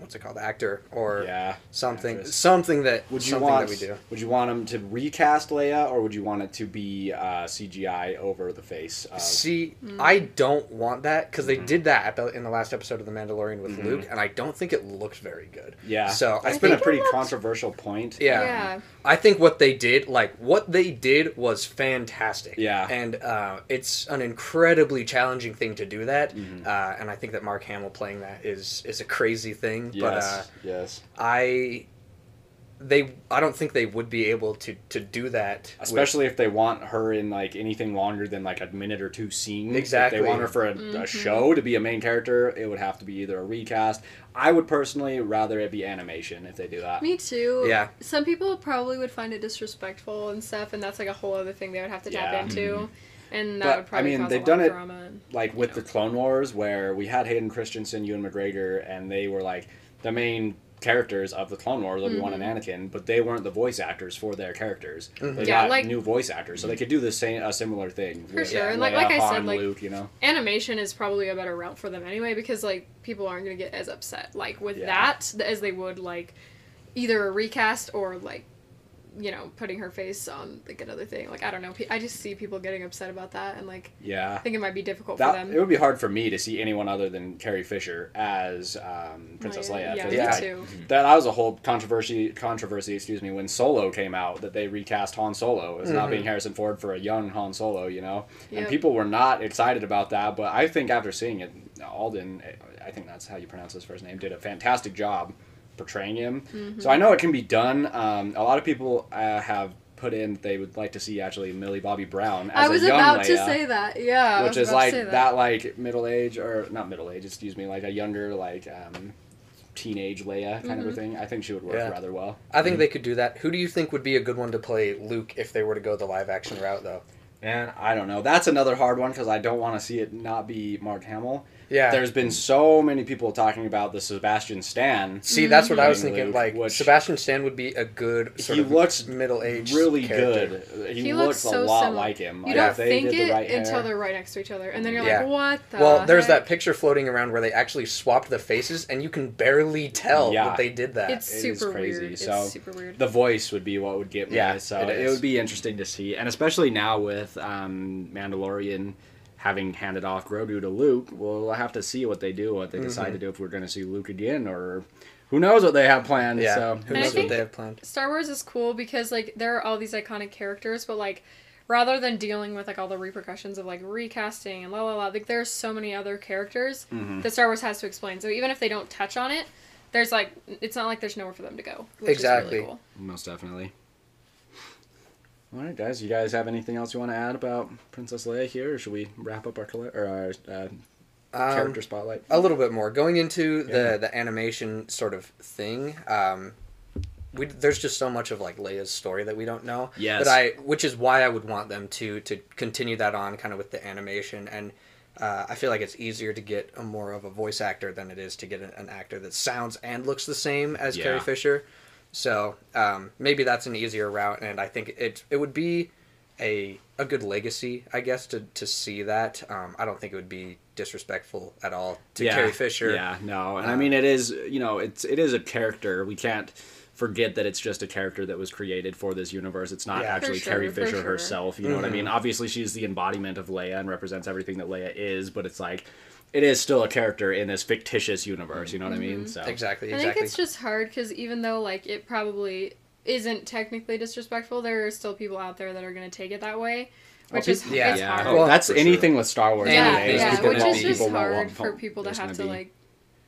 what's it called actor or Yeah, something actress. something that Would you want? that we do. Would you want them to recast Leia, or would you want it to be uh, CGI over the face? Of, See, Mm. I don't want that because they Mm-hmm. did that at the, in the last episode of The Mandalorian with Luke, and I don't think it looked very good. yeah, So that's I been a think- pretty controversial point. Yeah. Yeah. I think what they did, like what they did, was fantastic. Yeah. and uh, it's an incredibly challenging thing to do that. Mm-hmm. Uh, and I think that Mark Hamill playing that is is a crazy thing. Yes. But uh, yes. I, they, I don't think they would be able to to do that. with- Especially if they want her in like anything longer than like a minute or two scene. Exactly. If they want her for a, a mm-hmm. show to be a main character, it would have to be either a recast. I would personally rather it be animation if they do that. Me too. Yeah. Some people probably would find it disrespectful and stuff, and that's like a whole other thing they would have to tap Yeah. into. Mm-hmm. And that But, would probably I mean, cause they've a lot done of it- drama. And, like with the Clone Wars, where we had Hayden Christensen, Ewan McGregor, and they were like the main characters of the Clone Wars, Obi Wan and Anakin, but they weren't the voice actors for their characters. They Mm-hmm. Yeah, got like- new voice actors, so they could do the same a similar thing. For with sure, and Leia, like- like I said, like- Luke, you know. animation is probably a better route for them anyway because like people aren't gonna get as upset like with Yeah. that as they would like either a recast or like you know putting her face on like another thing like i don't know i just see people getting upset about that and like yeah, i think it might be difficult for them it would be hard for me to see anyone other than Carrie Fisher as um, Princess Leia. Leia. yeah 'cause me Yeah. too That, that was a whole controversy. Controversy, excuse me, when Solo came out, that they recast Han Solo as not being Harrison Ford for a young Han Solo. You know, and people were not excited about that. But I think after seeing it, Alden, I think that's how you pronounce his first name, did a fantastic job portraying him. Mm-hmm. So I know it can be done. Um, a lot of people uh, have put in they would like to see actually Millie Bobby Brown as i was a young about to say that yeah which is like say that. like middle age or not middle age, excuse me, like a younger like um, teenage Leia kind of Mm-hmm. a thing. I think she would work Yeah. rather well. I think they could do that. Who do you think would be a good one to play Luke if they were to go the live action route, though? And I don't know. That's another hard one because I don't want to see it not be Mark Hamill. Yeah. There's been so many people talking about the Sebastian Stan. See, that's what I was thinking. Luke, Like which Sebastian Stan would be a good sort he of looks middle-aged, really character. good. He, He looks, looks a so lot similar. like him. you Like, don't if they think did the it right until hair- they're right next to each other and then you're Yeah. like what the Well, there's that picture floating around where they actually swapped the faces, and you can barely tell Yeah. that they did that. it's It is super crazy. weird So, it's super weird the voice would be what would get me. Yeah, so it it, is. would be interesting to see, and especially now with um, Mandalorian having handed off Grogu to Luke, we'll have to see what they do, what they Mm-hmm. decide to do if we're going to see Luke again, or who knows what they have planned. yeah. So Who I knows think- what they have planned? Star Wars is cool because like there are all these iconic characters, but like rather than dealing with like all the repercussions of like recasting and la la la, like there's so many other characters Mm-hmm. that Star Wars has to explain. So even if they don't touch on it, there's like it's not like there's nowhere for them to go. Which Exactly. Is really cool. most definitely. All right, guys. You guys have anything else you want to add about Princess Leia here, or should we wrap up our colle- or our uh, Um, character spotlight? a little bit more going into Yeah. the the animation sort of thing. Um, we, there's just so much of like Leia's story that we don't know. Yes. But I, which is why I would want them to to continue that on, kind of with the animation, and uh, I feel like it's easier to get a more of a voice actor than it is to get an, an actor that sounds and looks the same as Yeah. Carrie Fisher. So um, maybe that's an easier route, and I think it it would be a a good legacy, I guess, to to see that. Um, I don't think it would be disrespectful at all to Carrie Fisher. Yeah, no, and I Uh, mean it is. You know, it's it is a character. We can't forget that it's just a character that was created for this universe. It's not Yeah. actually For sure, Carrie Fisher sure. herself. You know what I Mm-hmm. mean? Obviously, she's the embodiment of Leia and represents everything that Leia is. But it's like it is still a character in this fictitious universe. You know what I mean? Mm-hmm. So Exactly. I Exactly. think it's just hard because even though like it probably isn't technically disrespectful, there are still people out there that are gonna take it that way, which Well, is peop- yeah. it's yeah, hard. oh, Well, that's for sure. anything with Star Wars. Yeah, nowadays. yeah, People which is just people hard what for people to have gonna be. like.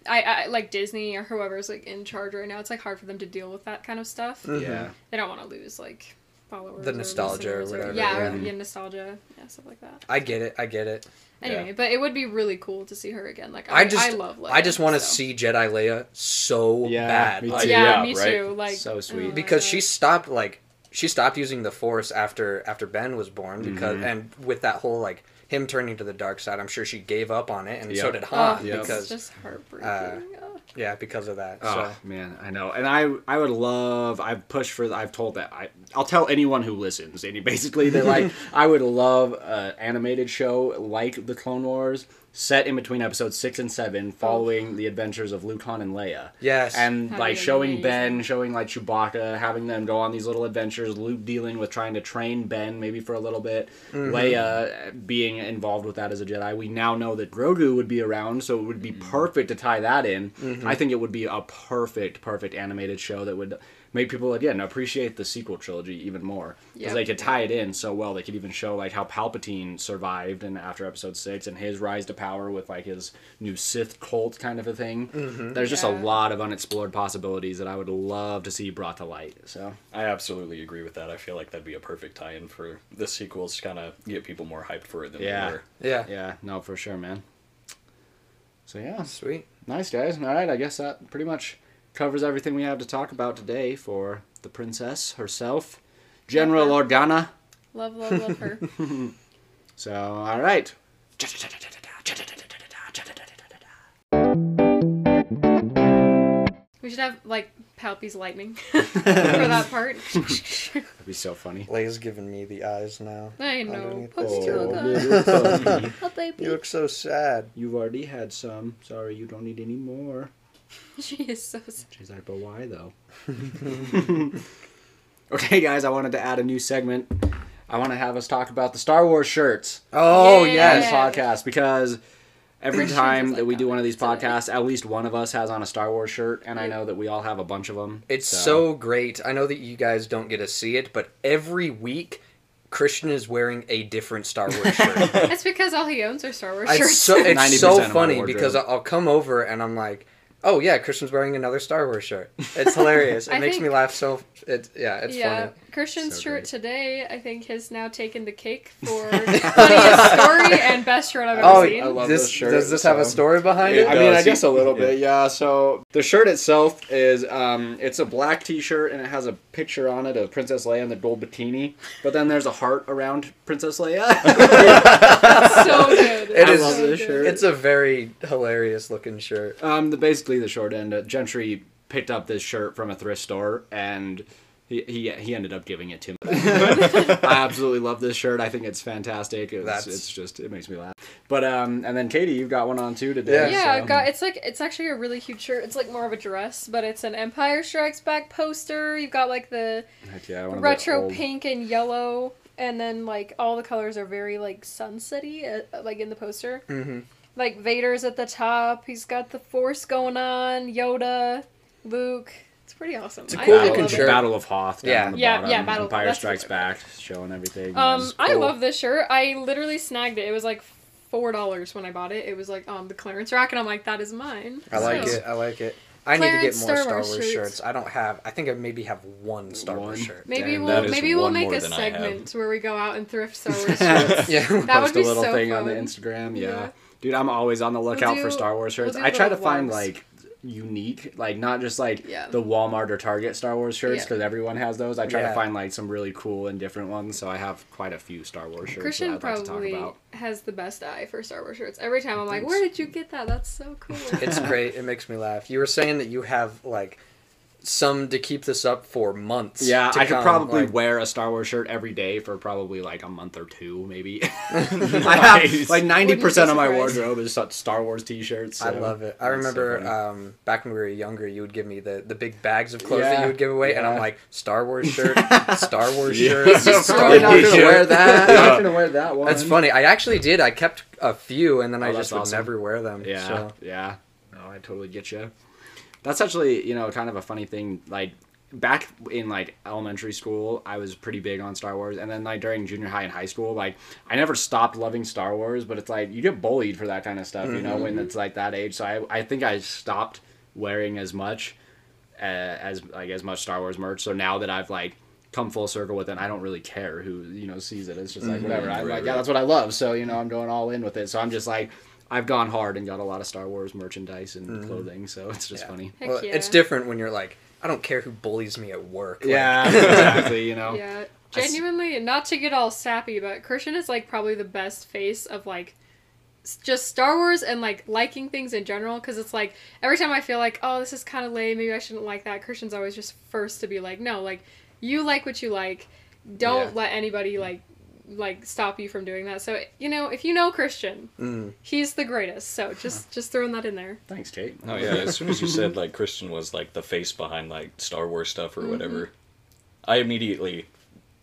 I, I like Disney or whoever's like in charge right now. It's like hard for them to deal with that kind of stuff. Yeah. They don't want to lose like followers. The nostalgia or listeners whatever, yeah, yeah. or yeah, nostalgia, yeah, stuff like that. I get it. I get it. Anyway, Yeah. but it would be really cool to see her again. Like I, I just I love. Leia, I just want to so. see Jedi Leia so Yeah, bad. me Like, too. Yeah, Yeah, me right? too. Like So sweet. oh because she stopped like she stopped using the Force after after Ben was born because Mm-hmm. and with that whole like him turning to the dark side, I'm sure she gave up on it, and so Yep. did Oh, Han Yep. because it's just heartbreaking. uh, Oh. Yeah because of that. Oh So ah, man, I know, and I I would love. I've pushed for. I've told that. I I'll tell anyone who listens. And basically, they're like, <laughs> I would love an animated show like the Clone Wars, set in between episodes six and seven, following the adventures of Luke, Han, and Leia. Yes. and That'd like showing amazing. Ben, showing like Chewbacca, having them go on these little adventures. Luke dealing with trying to train Ben maybe for a little bit. Mm-hmm. Leia being involved with that as a Jedi. We now know that Grogu would be around, so it would be perfect to tie that in. Mm-hmm. I think it would be a perfect, perfect animated show that would make people again appreciate the sequel trilogy even more because Yep. they could tie it in so well. They could even show like how Palpatine survived and after Episode Six and his rise to power with like his new Sith cult kind of a thing. Mm-hmm. There's just a lot of unexplored possibilities that I would love to see brought to light. So I absolutely agree with that. I feel like that'd be a perfect tie-in for the sequels to kind of get people more hyped for it than Yeah. they were. yeah. yeah, no, for sure, man. So yeah, Sweet. nice guys. All right, I guess that pretty much covers everything we have to talk about today for the princess herself, General Organa. Love, love, love her. <laughs> So, all right. we should have like Palpy's lightning <laughs> <laughs> for that part. That'd be so funny. Leia's giving me the eyes now. I know. Underneath Poor the- Stroga. little puppy. Oh, baby. You look so sad. You've already had some. Sorry, you don't need any more. <laughs> She is so sad. She's like, but why though? <laughs> okay, guys, I wanted to add a new segment. I want to have us talk about the Star Wars shirts Oh Yeah. on this yes. podcast because every time does that we do one of these podcasts, at least one of us has on a Star Wars shirt, and I know that we all have a bunch of them. It's so great. I know that you guys don't get to see it, but every week Christian is wearing a different Star Wars <laughs> shirt. It's because all he owns are Star Wars it's shirts. so it's so funny because I'll come over and I'm like, "Oh yeah, Christian's wearing another Star Wars shirt." It's hilarious. <laughs> It I makes think- me laugh so. It's yeah, it's yeah, funny. Christian's So shirt great. today, I think, has now taken the cake <laughs> for <laughs> funniest story and best shirt I've ever Oh, seen. I love this, this shirt, does this have a so- story behind It it? I mean, I does. guess a little bit, yeah. So the shirt itself is, um, it's a black T-shirt and it has a picture on it of Princess Leia in the gold bikini, but then there's a heart around Princess Leia. so good. It I is- love this shirt. It's a very hilarious looking shirt. Um, the basically the short end. Uh, Gentry picked up this shirt from a thrift store, and he he, he ended up giving it to me. <laughs> I absolutely love this shirt. I think it's fantastic. It's, That's- it's just it makes me laugh. But um, and then Katie, you've got one on too today. Yeah. Yeah, so- I've got. It's like it's actually a really cute shirt. It's like more of a dress, but it's an Empire Strikes Back poster. You've got like the yeah, one the retro old- pink and yellow, and then like all the colors are very like sunsetty, uh, like in the poster. Mm-hmm. Like Vader's at the top. He's got the Force going on. Yoda, Luke. It's pretty awesome. It's a I- cool I looking love shirt. Battle of Hoth. Down Yeah. on the Yeah, bottom. yeah, Battle Empire Strikes Back, showing everything. Um, It's I love this shirt. I literally snagged it. It was like four dollars when I bought it. It was like um the clearance rack, and I'm like, that is mine. I like it. I like it. I need to get more Star Star Wars Wars shirts. shirts. I don't have. I think I maybe have one Star One? Wars shirt. Maybe Damn, we'll maybe we'll make a than I have. segment where we go out and thrift Star <laughs> Wars shirts. Yeah. That would Post be a little so thing on the. Instagram. Yeah. Yeah. dude, I'm always on the lookout for do- Star Wars shirts. we'll I try to little find vlogs. like unique, like not just like Yeah. the Walmart or Target Star Wars shirts Yeah. because everyone has those. I try Yeah. to find like some really cool and different ones. So I have quite a few Star Wars shirts Christian that I'd like to probably talk about. has the best eye for Star Wars shirts. Every time I'm like, where did you get that? That's so cool. It's <laughs> great. It makes me laugh. You were saying that you have like some to keep this up for months. Yeah, to I could come, probably like- wear a Star Wars shirt every day for probably like a month or two, maybe. <laughs> <laughs> I have like ninety percent of my wardrobe is such Star Wars T-shirts. I love it. I it's so remember funny. um, back when we were younger, you would give me the, the big bags of clothes that you would give away, and I'm like Star Wars <laughs> shirt, Star Wars Yeah. shirt. You're Star probably not gonna wear that. Yeah. You're not gonna wear that one. That's funny. I actually did. I kept a few, and then Oh, I that's just would awesome. never wear them. Yeah, So. yeah. No, I totally get you. That's actually, you know, kind of a funny thing. Like back in like elementary school, I was pretty big on Star Wars, and then like during junior high and high school, like I never stopped loving Star Wars, but it's like you get bullied for that kind of stuff, you know, when it's like that age. So I, I think I stopped wearing as much uh, as like as much Star Wars merch. So now that I've like come full circle with it, I don't really care who you know sees it. It's just like whatever. I'm Right, like, yeah, that's what I love. So you know, I'm going all in with it. So I'm just like. I've gone hard and got a lot of Star Wars merchandise and mm-hmm. clothing, so it's just Yeah. funny. Heck Well, yeah. it's different when you're like, I don't care who bullies me at work. Like, Yeah, <laughs> exactly. You know, Yeah, I s- genuinely, not to get all sappy, but Christian is like probably the best face of like just Star Wars and like liking things in general. Because it's like every time I feel like, oh, this is kind of lame, maybe I shouldn't like that. Christian's always just first to be like, no, like you like what you like. Don't Yeah. let anybody like like stop you from doing that. So you know, if you know Christian, Mm. he's the greatest. So just just throwing that in there. Thanks, Kate. Oh yeah, as soon as you said like Christian was like the face behind like Star Wars stuff or whatever, I immediately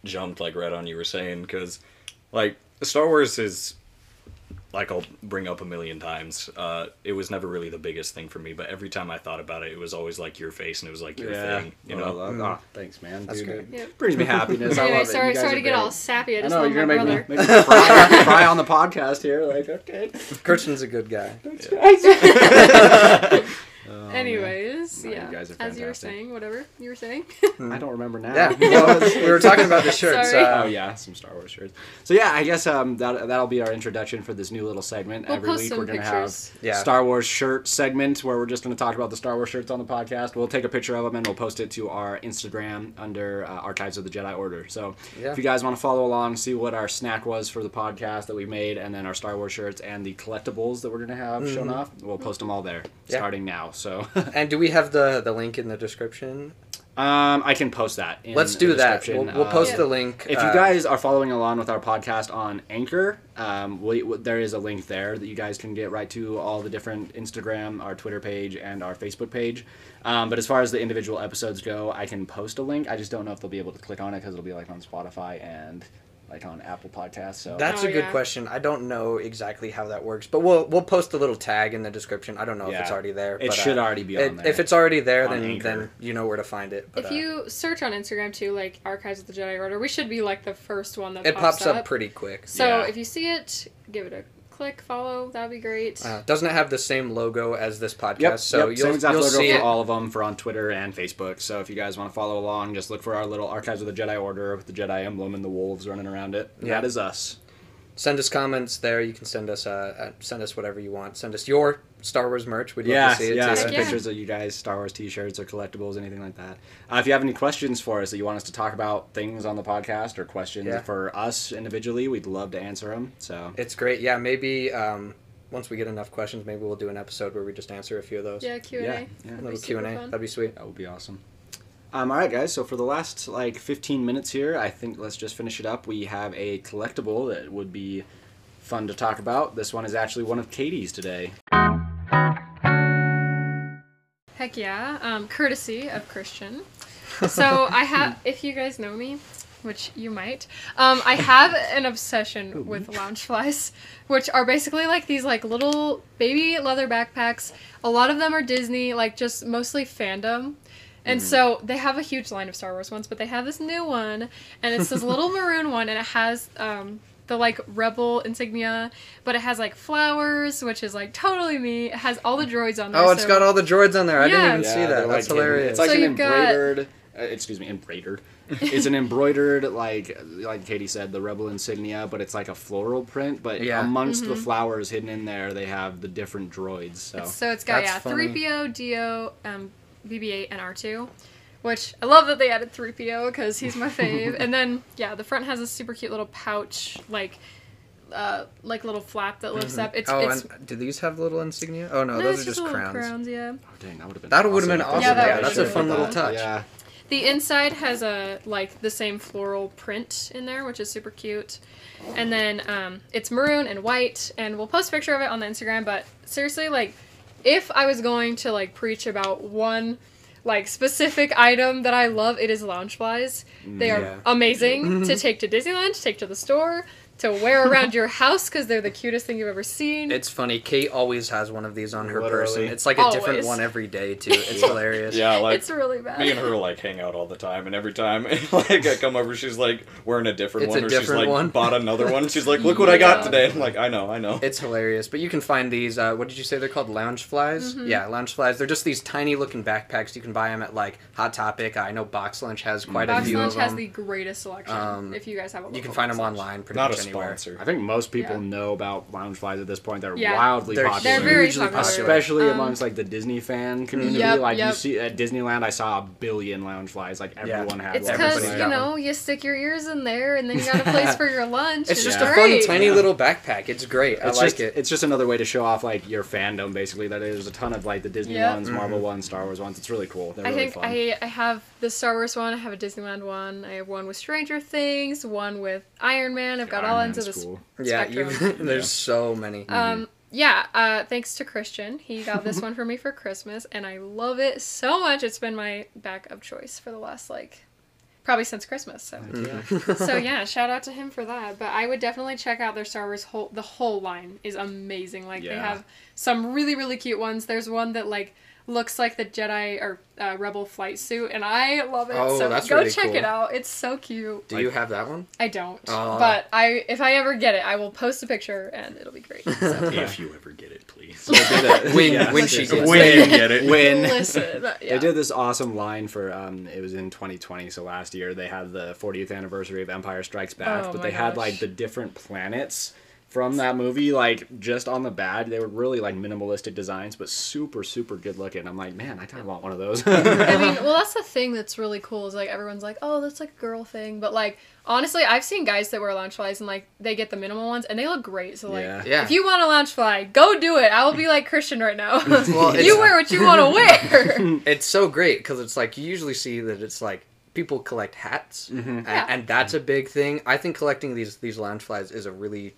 jumped like right on you were saying because like Star Wars is like I'll bring up a million times. Uh, it was never really the biggest thing for me, but every time I thought about it, it was always like your face and it was like your Yeah. thing. You Well, know, love- ah, thanks, man. That's Dude, great. it Yep. brings me happiness. I <laughs> love sorry You guys sorry to get all sappy. I I just know love you're my gonna make brother. me, make me cry, <laughs> cry on the podcast here. Like, okay. Christian's a good guy. <laughs> Anyways, No, you yeah. guys are As you were saying, whatever you were saying. <laughs> I don't remember now. Yeah, <laughs> well, we were talking about the shirts. Sorry. Uh, Oh yeah, some Star Wars shirts. So yeah, I guess um that that'll be our introduction for this new little segment. We'll Every post week some we're gonna pictures. have Yeah. Star Wars shirt segment where we're just gonna talk about the Star Wars shirts on the podcast. We'll take a picture of them and we'll post it to our Instagram under uh, Archives of the Jedi Order. So Yeah. if you guys want to follow along, see what our snack was for the podcast that we made, and then our Star Wars shirts and the collectibles that we're gonna have shown off, we'll post them all there Mm-hmm. Yeah. starting now. So <laughs> And do we have the the link in the description? um, I can post that. In Let's the do that. We'll, we'll Uh, post Yeah. the link. If uh, you guys are following along with our podcast on Anchor, um, we, w- there is a link there that you guys can get right to all the different Instagram, our Twitter page, and our Facebook page. Um, but as far as the individual episodes go, I can post a link. I just don't know if they'll be able to click on it because it'll be like on Spotify and like on Apple Podcasts. So That's Oh, a good yeah. question. I don't know exactly how that works, but we'll we'll post a little tag in the description. I don't know if it's already there. it but, should uh, already be it- there. If it's already there, On then Anchor. then you know where to find it. But, if uh, you search on Instagram too, like Archives of the Jedi Order, we should be like the first one that it pops, pops up pretty quick. So Yeah. if you see it, give it a click, follow. That'd be great. Uh, doesn't it have the same logo as this podcast? Yep, so yep, you'll, same exact you'll logo see for it. all of them for on Twitter and Facebook. So if you guys want to follow along, just look for our little Archives of the Jedi Order with the Jedi emblem and the wolves running around it. Yeah. That is us. Send us comments there. You can send us uh, uh, send us whatever you want. Send us your Star Wars merch. We'd love to see it yeah, too. some yeah. pictures of you guys, Star Wars T-shirts or collectibles, anything like that. Uh, if you have any questions for us that you want us to talk about things on the podcast or questions Yeah. for us individually, we'd love to answer them. So It's great. Yeah, maybe um, once we get enough questions, maybe we'll do an episode where we just answer a few of those. yeah, Q and A. yeah. a little Q and A. That'd be sweet. that would be awesome. Um, all right, guys. So for the last like 15 minutes here, I think let's just finish it up. We have a collectible that would be fun to talk about. This one is actually one of Katie's today. Heck yeah. Um, courtesy of Christian. So I have, <laughs> if you guys know me, which you might, um, I have an obsession with lounge flies, which are basically like these like little baby leather backpacks. A lot of them are Disney, like just mostly fandom. And so they have a huge line of Star Wars ones, but they have this new one, and it's this little <laughs> maroon one, and it has um, the like rebel insignia, but it has like flowers, which is like totally me. It has all the droids on there. Oh, it's so- got all the droids on there. I Yeah. didn't even see that. That's hidden. hilarious. It's like So an you've got- embroidered. Uh, excuse me, embroidered. <laughs> it's an embroidered like like Katie said, the rebel insignia, but it's like a floral print. But Yeah. amongst the flowers hidden in there, they have the different droids. So So it's got That's yeah, three PO, D-O, um, BB-8, and R2, which I love that they added three PO because he's my fave. <laughs> and then yeah, the front has a super cute little pouch, like uh, like little flap that lifts up. It's oh, it's and do these have little insignia? Oh no, no, those are just little crowns. crowns. Yeah. Oh, dang, that would have been That would've been awesome. they Yeah, that did would've that's been a fun really little fun. touch. Yeah. The inside has a like the same floral print in there, which is super cute. And then um, it's maroon and white, and we'll post a picture of it on the Instagram. But seriously, like, if I was going to like preach about one like specific item that I love, it is lounge flies. They are mm, Yeah. amazing <laughs> to take to Disneyland, to take to the store, to wear around <laughs> your house because they're the cutest thing you've ever seen. It's funny. Kate always has one of these on her person. It's like a different one every day too. It's <laughs> hilarious. yeah, like it's really bad. me and her like hang out all the time, and every time <laughs> like I come over, she's like wearing a different It's one, a or different she's like one. bought another one. She's like, look what I got Yeah. today. I'm like, I know, I know. It's hilarious, but you can find these. Uh, what did you say they're called? Lounge flies. Mm-hmm. Yeah, lounge flies. They're just these tiny looking backpacks. You can buy them at like Hot Topic. I know Box Lunch has quite a Box few Lunch of them. has the greatest selection. Um, if you guys have a you can local find them Box Lunch. online. Pretty Not a much anywhere. sponsor. I think most people Yeah. know about Loungeflies at this point. They're Yeah. wildly They're popular. They're very hugely popular. especially Um, amongst like the Disney fan community. Yep, like you see at Disneyland, I saw a billion Loungeflies. Like Yeah. everyone had It's one. because you got know you stick your ears in there, and then you got a place <laughs> for your lunch. It's just Yeah. a great. fun, tiny Yeah. little backpack. It's great. I It's like just it. it's just another way to show off like your fandom. Basically, that there's a ton of like the Disney Yep. ones, Marvel ones, Star Wars ones. It's really cool. They're I really think fun. I I have the Star Wars one. I have a Disneyland one. I have one with Stranger Things. One with Iron Man. I've got Iron all Man's ends of the cool. yeah, spectrum. you, <laughs> there's so many. Um, yeah, uh, thanks to Christian. He got this <laughs> one for me for Christmas, and I love it so much. It's been my back of choice for the last, like, probably since Christmas. So, <laughs> so yeah, shout out to him for that. But I would definitely check out their Star Wars whole. The whole line is amazing. Like, they have some really, really cute ones. There's one that, like, looks like the Jedi or uh, Rebel flight suit, and I love it. Oh, so that's go really check cool. it out. It's so cute. Do you have that one? I don't, Aw. but I if I ever get it, I will post a picture and it'll be great. <laughs> So. <laughs> If you ever get it, please. <laughs> When Yeah. when she gets when it. you get it. Win. Listen, yeah. They did this awesome line for um it was in 2020 so last year they had the 40th anniversary of Empire Strikes Back Oh but my they had like the different planets from that movie like just on the badge they were really like minimalistic designs but super super good looking I'm like man I kind of want one of those I mean, <laughs> well, that's the thing that's really cool is like everyone's like, oh, that's like a girl thing, but like honestly, I've seen guys that wear lounge flies and like they get the minimal ones and they look great. So like, Yeah. Yeah. if you want a lounge fly, go do it. I will be like Christian right now. <laughs> Well, it's- you wear what you want to <laughs> wear. It's so great because it's like you usually see that it's like people collect hats, mm-hmm. and, Yeah. and that's a big thing. I think collecting these these lounge flies is a really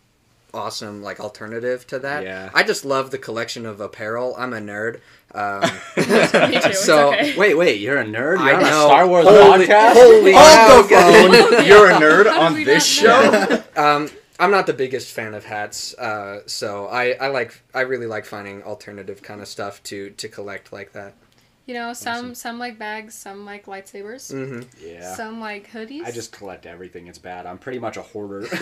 awesome like alternative to that. Yeah. I just love the collection of apparel. I'm a nerd. Um, <laughs> Me too. <laughs> So, okay. wait wait you're a nerd I you're on a know. Star Wars Holy- podcast holy Hold the cow. phone. <laughs> You're a nerd on this show? um, I'm not the biggest fan of hats, uh, so I, I like I really like finding alternative kind of stuff to to collect like that. You know, some some like bags, some like lightsabers, hmm yeah some like hoodies. I just collect everything. It's bad. I'm pretty much a hoarder. <laughs> <laughs> if it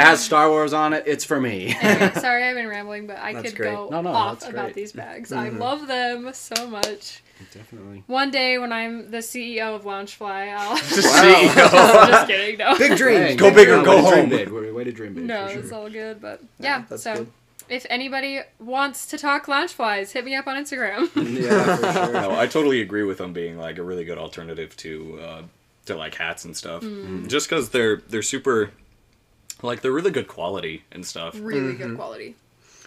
has Star Wars on it, it's for me. Anyway, <laughs> sorry, I've been rambling, but I That's could great. go No, no, off about these bags. I Mhm. love them so much. Definitely. One day when I'm the CEO of Loungefly, I'll. CEO. I'm just kidding. No. Big dreams. Dang, Go big or go to dream home. big. Way way to dream big. No, sure. it's all good, but Yeah, yeah. that's so, good. If anybody wants to talk Loungeflies, hit me up on Instagram. <laughs> Yeah, for sure. no, I totally agree with them being like a really good alternative to uh, to like hats and stuff. Mm. Just because they're they're super, like they're really good quality and stuff. really good quality.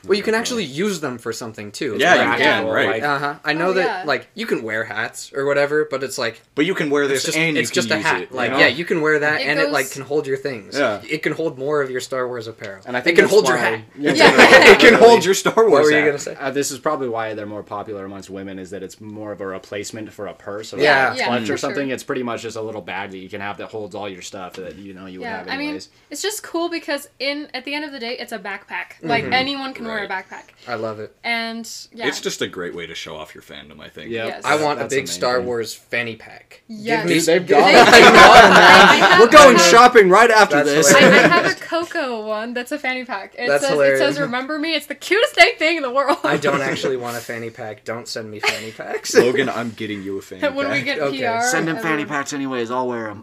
Well, you can actually use them for something too. Yeah, you Like, can, uh, right. Uh huh. I know Oh, that yeah. like you can wear hats or whatever, but it's like But you can wear this it's just, and it's you just can a use hat. it. like know? yeah, you can wear that It and it like can hold your things. Yeah. It can hold more of your Star Wars apparel. And I think it can that's hold your why- hat. Yeah, Yeah. <laughs> it can hold your Star Wars. What were you hat. gonna say? Uh, this is probably why they're more popular amongst women. Is that it's more of a replacement for a purse or Yeah. like a Yeah, clutch for or something. sure. It's pretty much just a little bag that you can have that holds all your stuff that you know you would Yeah, have I mean, anyways. it's just cool because in at the end of the day, it's a backpack. Like anyone can wear a backpack, I love it. and yeah, It's just a great way to show off your fandom. I think. Yeah, Yes. I want a that's big the Star thing. Wars fanny pack. Yes. me- Dude, they've got <laughs> they- it. I have- <laughs> We're going I have- shopping right after That's this. I, I have a Coco one that's a fanny pack. It That's says it says "Remember me." It's the cutest dang thing in the world. I don't <laughs> actually want a fanny pack. Don't send me fanny packs. Logan, I'm getting you a fan. when we pack. get Okay. PR, Send him fanny then- packs anyways. I'll wear them.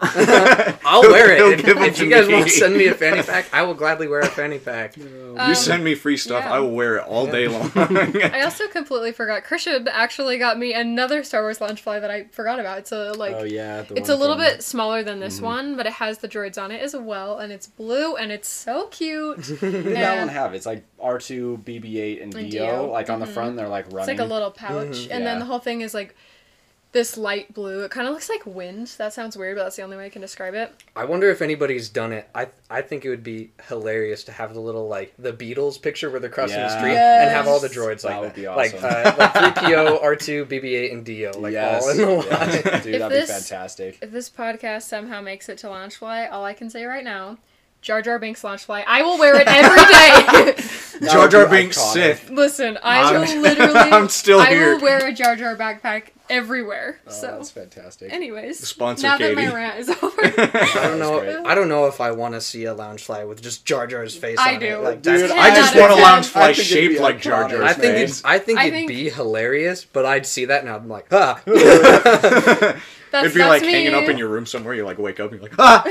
I'll wear He'll it. If, give 'em if to you guys me. want to send me a fanny pack, I will gladly wear a fanny pack. you Um, send me free stuff, yeah. I will wear it all day long. <laughs> I also completely forgot. Christian actually got me another Star Wars Loungefly that I forgot about. It's a like. oh yeah, the It's a little from- bit smaller than Mm-hmm. this one, but it has the droids on it as well, and it's blue and it's so cute. What did that and- one have? It's like R two, BB eight, and And D-O. D-O. Like on the Mhm. front, they're like running. It's like a little pouch, Mhm. and then the whole thing is like this light blue. It kind of looks like wind. That sounds weird, but that's the only way I can describe it. I wonder if anybody's done it. I I think it would be hilarious to have the little like the Beatles picture where they're crossing the Yeah. street and have all the Yes. droids like That would be Like awesome. uh, like three <laughs> PO, R two, BB eight, and D-O like yes, all in the line. dude, If that'd this- be fantastic. If this podcast somehow makes it to Loungefly, all I can say right now, Jar Jar Binks launch Loungefly, I will wear it <laughs> every day. <laughs> Jar Jar Binks iconic. Sith. Listen, I I'm- will literally. I'm still here. I will wear a Jar Jar backpack everywhere. Oh, so, that's fantastic. anyways, Sponsor now Katie. that my rant is <laughs> over, <laughs> I don't know. I don't know if I want to see a lounge fly with just Jar Jar's face I on do. it. Like, Dude, that's- I just want a that's lounge fly I think it'd shaped like Jar iconic. Jar's I think face. it's, I think I it'd be hilarious, but I'd see that and I'm like, ah. That's, <laughs> It'd be that's like me. hanging up in your room somewhere. You like wake up and you're like, ah.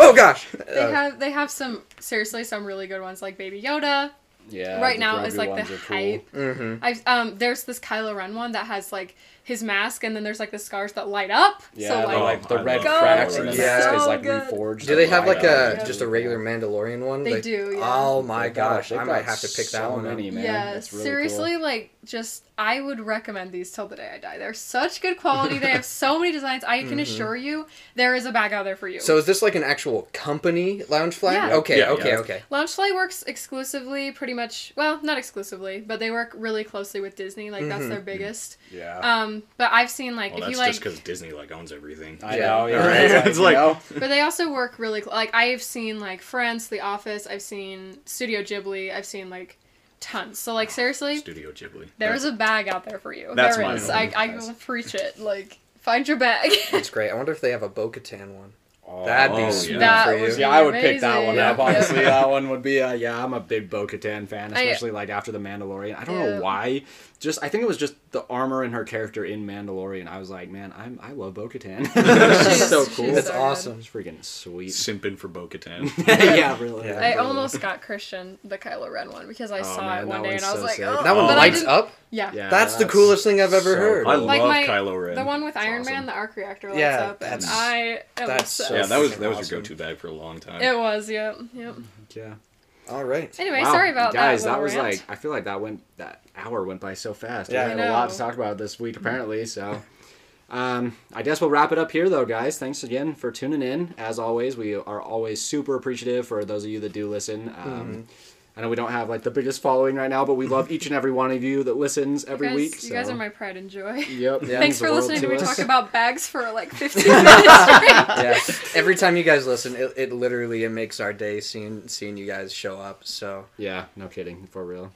oh gosh. They Uh, have they have some seriously some really good ones like Baby Yoda. Yeah. right now is like the ones are cool. hype. mhm. I've um there's this Kylo Ren one that has like his mask and then there's like the scars that light up. Yeah, so the, like, like the I red love cracks Kylo and the Ren. mask Yeah. is like So good. reforged. Do they have like Yeah. a just a regular Mandalorian one? They Like- do, yeah. Oh my They've gosh, I might have to pick that so one. up. many, man. yeah, really seriously, like just I would recommend these till the day I die. They're such good quality. they have so many designs. I can assure you, there is a bag out there for you. So is this like an actual company Loungefly? Yeah. Okay, Yeah, okay, yeah. okay. Loungefly works exclusively, pretty much. Well, not exclusively, but they work really closely with Disney. Like that's their biggest. Yeah. Um, Um, but I've seen like Well, if that's you like, just because Disney like owns everything. I Yeah. know. <laughs> Yeah. Right. It's It's like, like- you know? but they also work really cl- like I've seen like Friends, The Office. I've seen Studio Ghibli. I've seen like tons. So like seriously, Studio Ghibli. there's a bag out there for you. That's there mine. is. I I will preach it. Like find your bag. That's great. I wonder if they have a Bo-Katan one. Oh, That'd be Oh, sweet yeah. That for you. Yeah, I would pick that Amazing. one up. Honestly, <laughs> that one would be. Uh, yeah, I'm a big Bo-Katan fan, I- especially like after the Mandalorian. I don't Yeah. know why. Just I think it was just the armor and her character in Mandalorian. I was like, man, I'm I love Bo-Katan. <laughs> She's- so she's cool. That's so awesome. It's freaking sweet. Simping for Bo-Katan. <laughs> yeah, really. Yeah. I almost got Christian the Kylo Ren one because I Oh, saw man, it one day and one's I was so like, sick. oh, That one but I lights up. Yeah. Yeah, That's the coolest thing I've ever so heard. I. Like love my- Kylo Ren. The one with Iron awesome. Man, the arc reactor lights Yeah, up, and that's- I am that's obsessed. So yeah, that was that was awesome. your go-to bag for a long time. It was, yep, yep. Yeah. All right. Anyway, Wow, sorry about guys. that. Guys, that was rant. like I feel like that went that hour went by so fast. Yeah. we had I a lot to talk about this week apparently. So, um, I guess we'll wrap it up here though, guys. Thanks again for tuning in. As always, we are always super appreciative for those of you that do listen. Um, Mm-hmm. I know we don't have like the biggest following right now, but we love each and every one of you that listens every you guys, week. You guys are my pride and joy. Yep. Yeah. Thanks for listening to me talk <laughs> about bags for like 15 minutes straight. yeah. Every time you guys listen, it, it literally it makes our day seeing seeing you guys show up. So Yeah, no kidding, for real.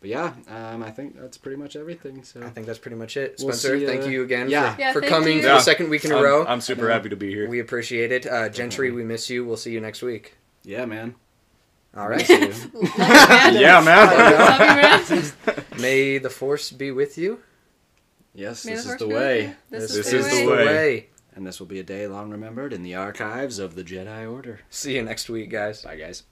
But yeah, um, I think that's pretty much everything. So I think that's pretty much it. We'll Spencer, see, uh, thank you again yeah. for, Yeah, for coming for Yeah. the second week in a I'm, row. I'm super happy to be here. we appreciate it. Uh, Gentry, we miss you. We'll see you next week. yeah, man. All right. See you. Love you, man. yeah, man. Love you, man. May the force be with you. yes, this is the be with way. you. This, This is, is the the way. way. way. And this will be a day long remembered in the archives of the Jedi Order. See you next week, guys. Bye, guys.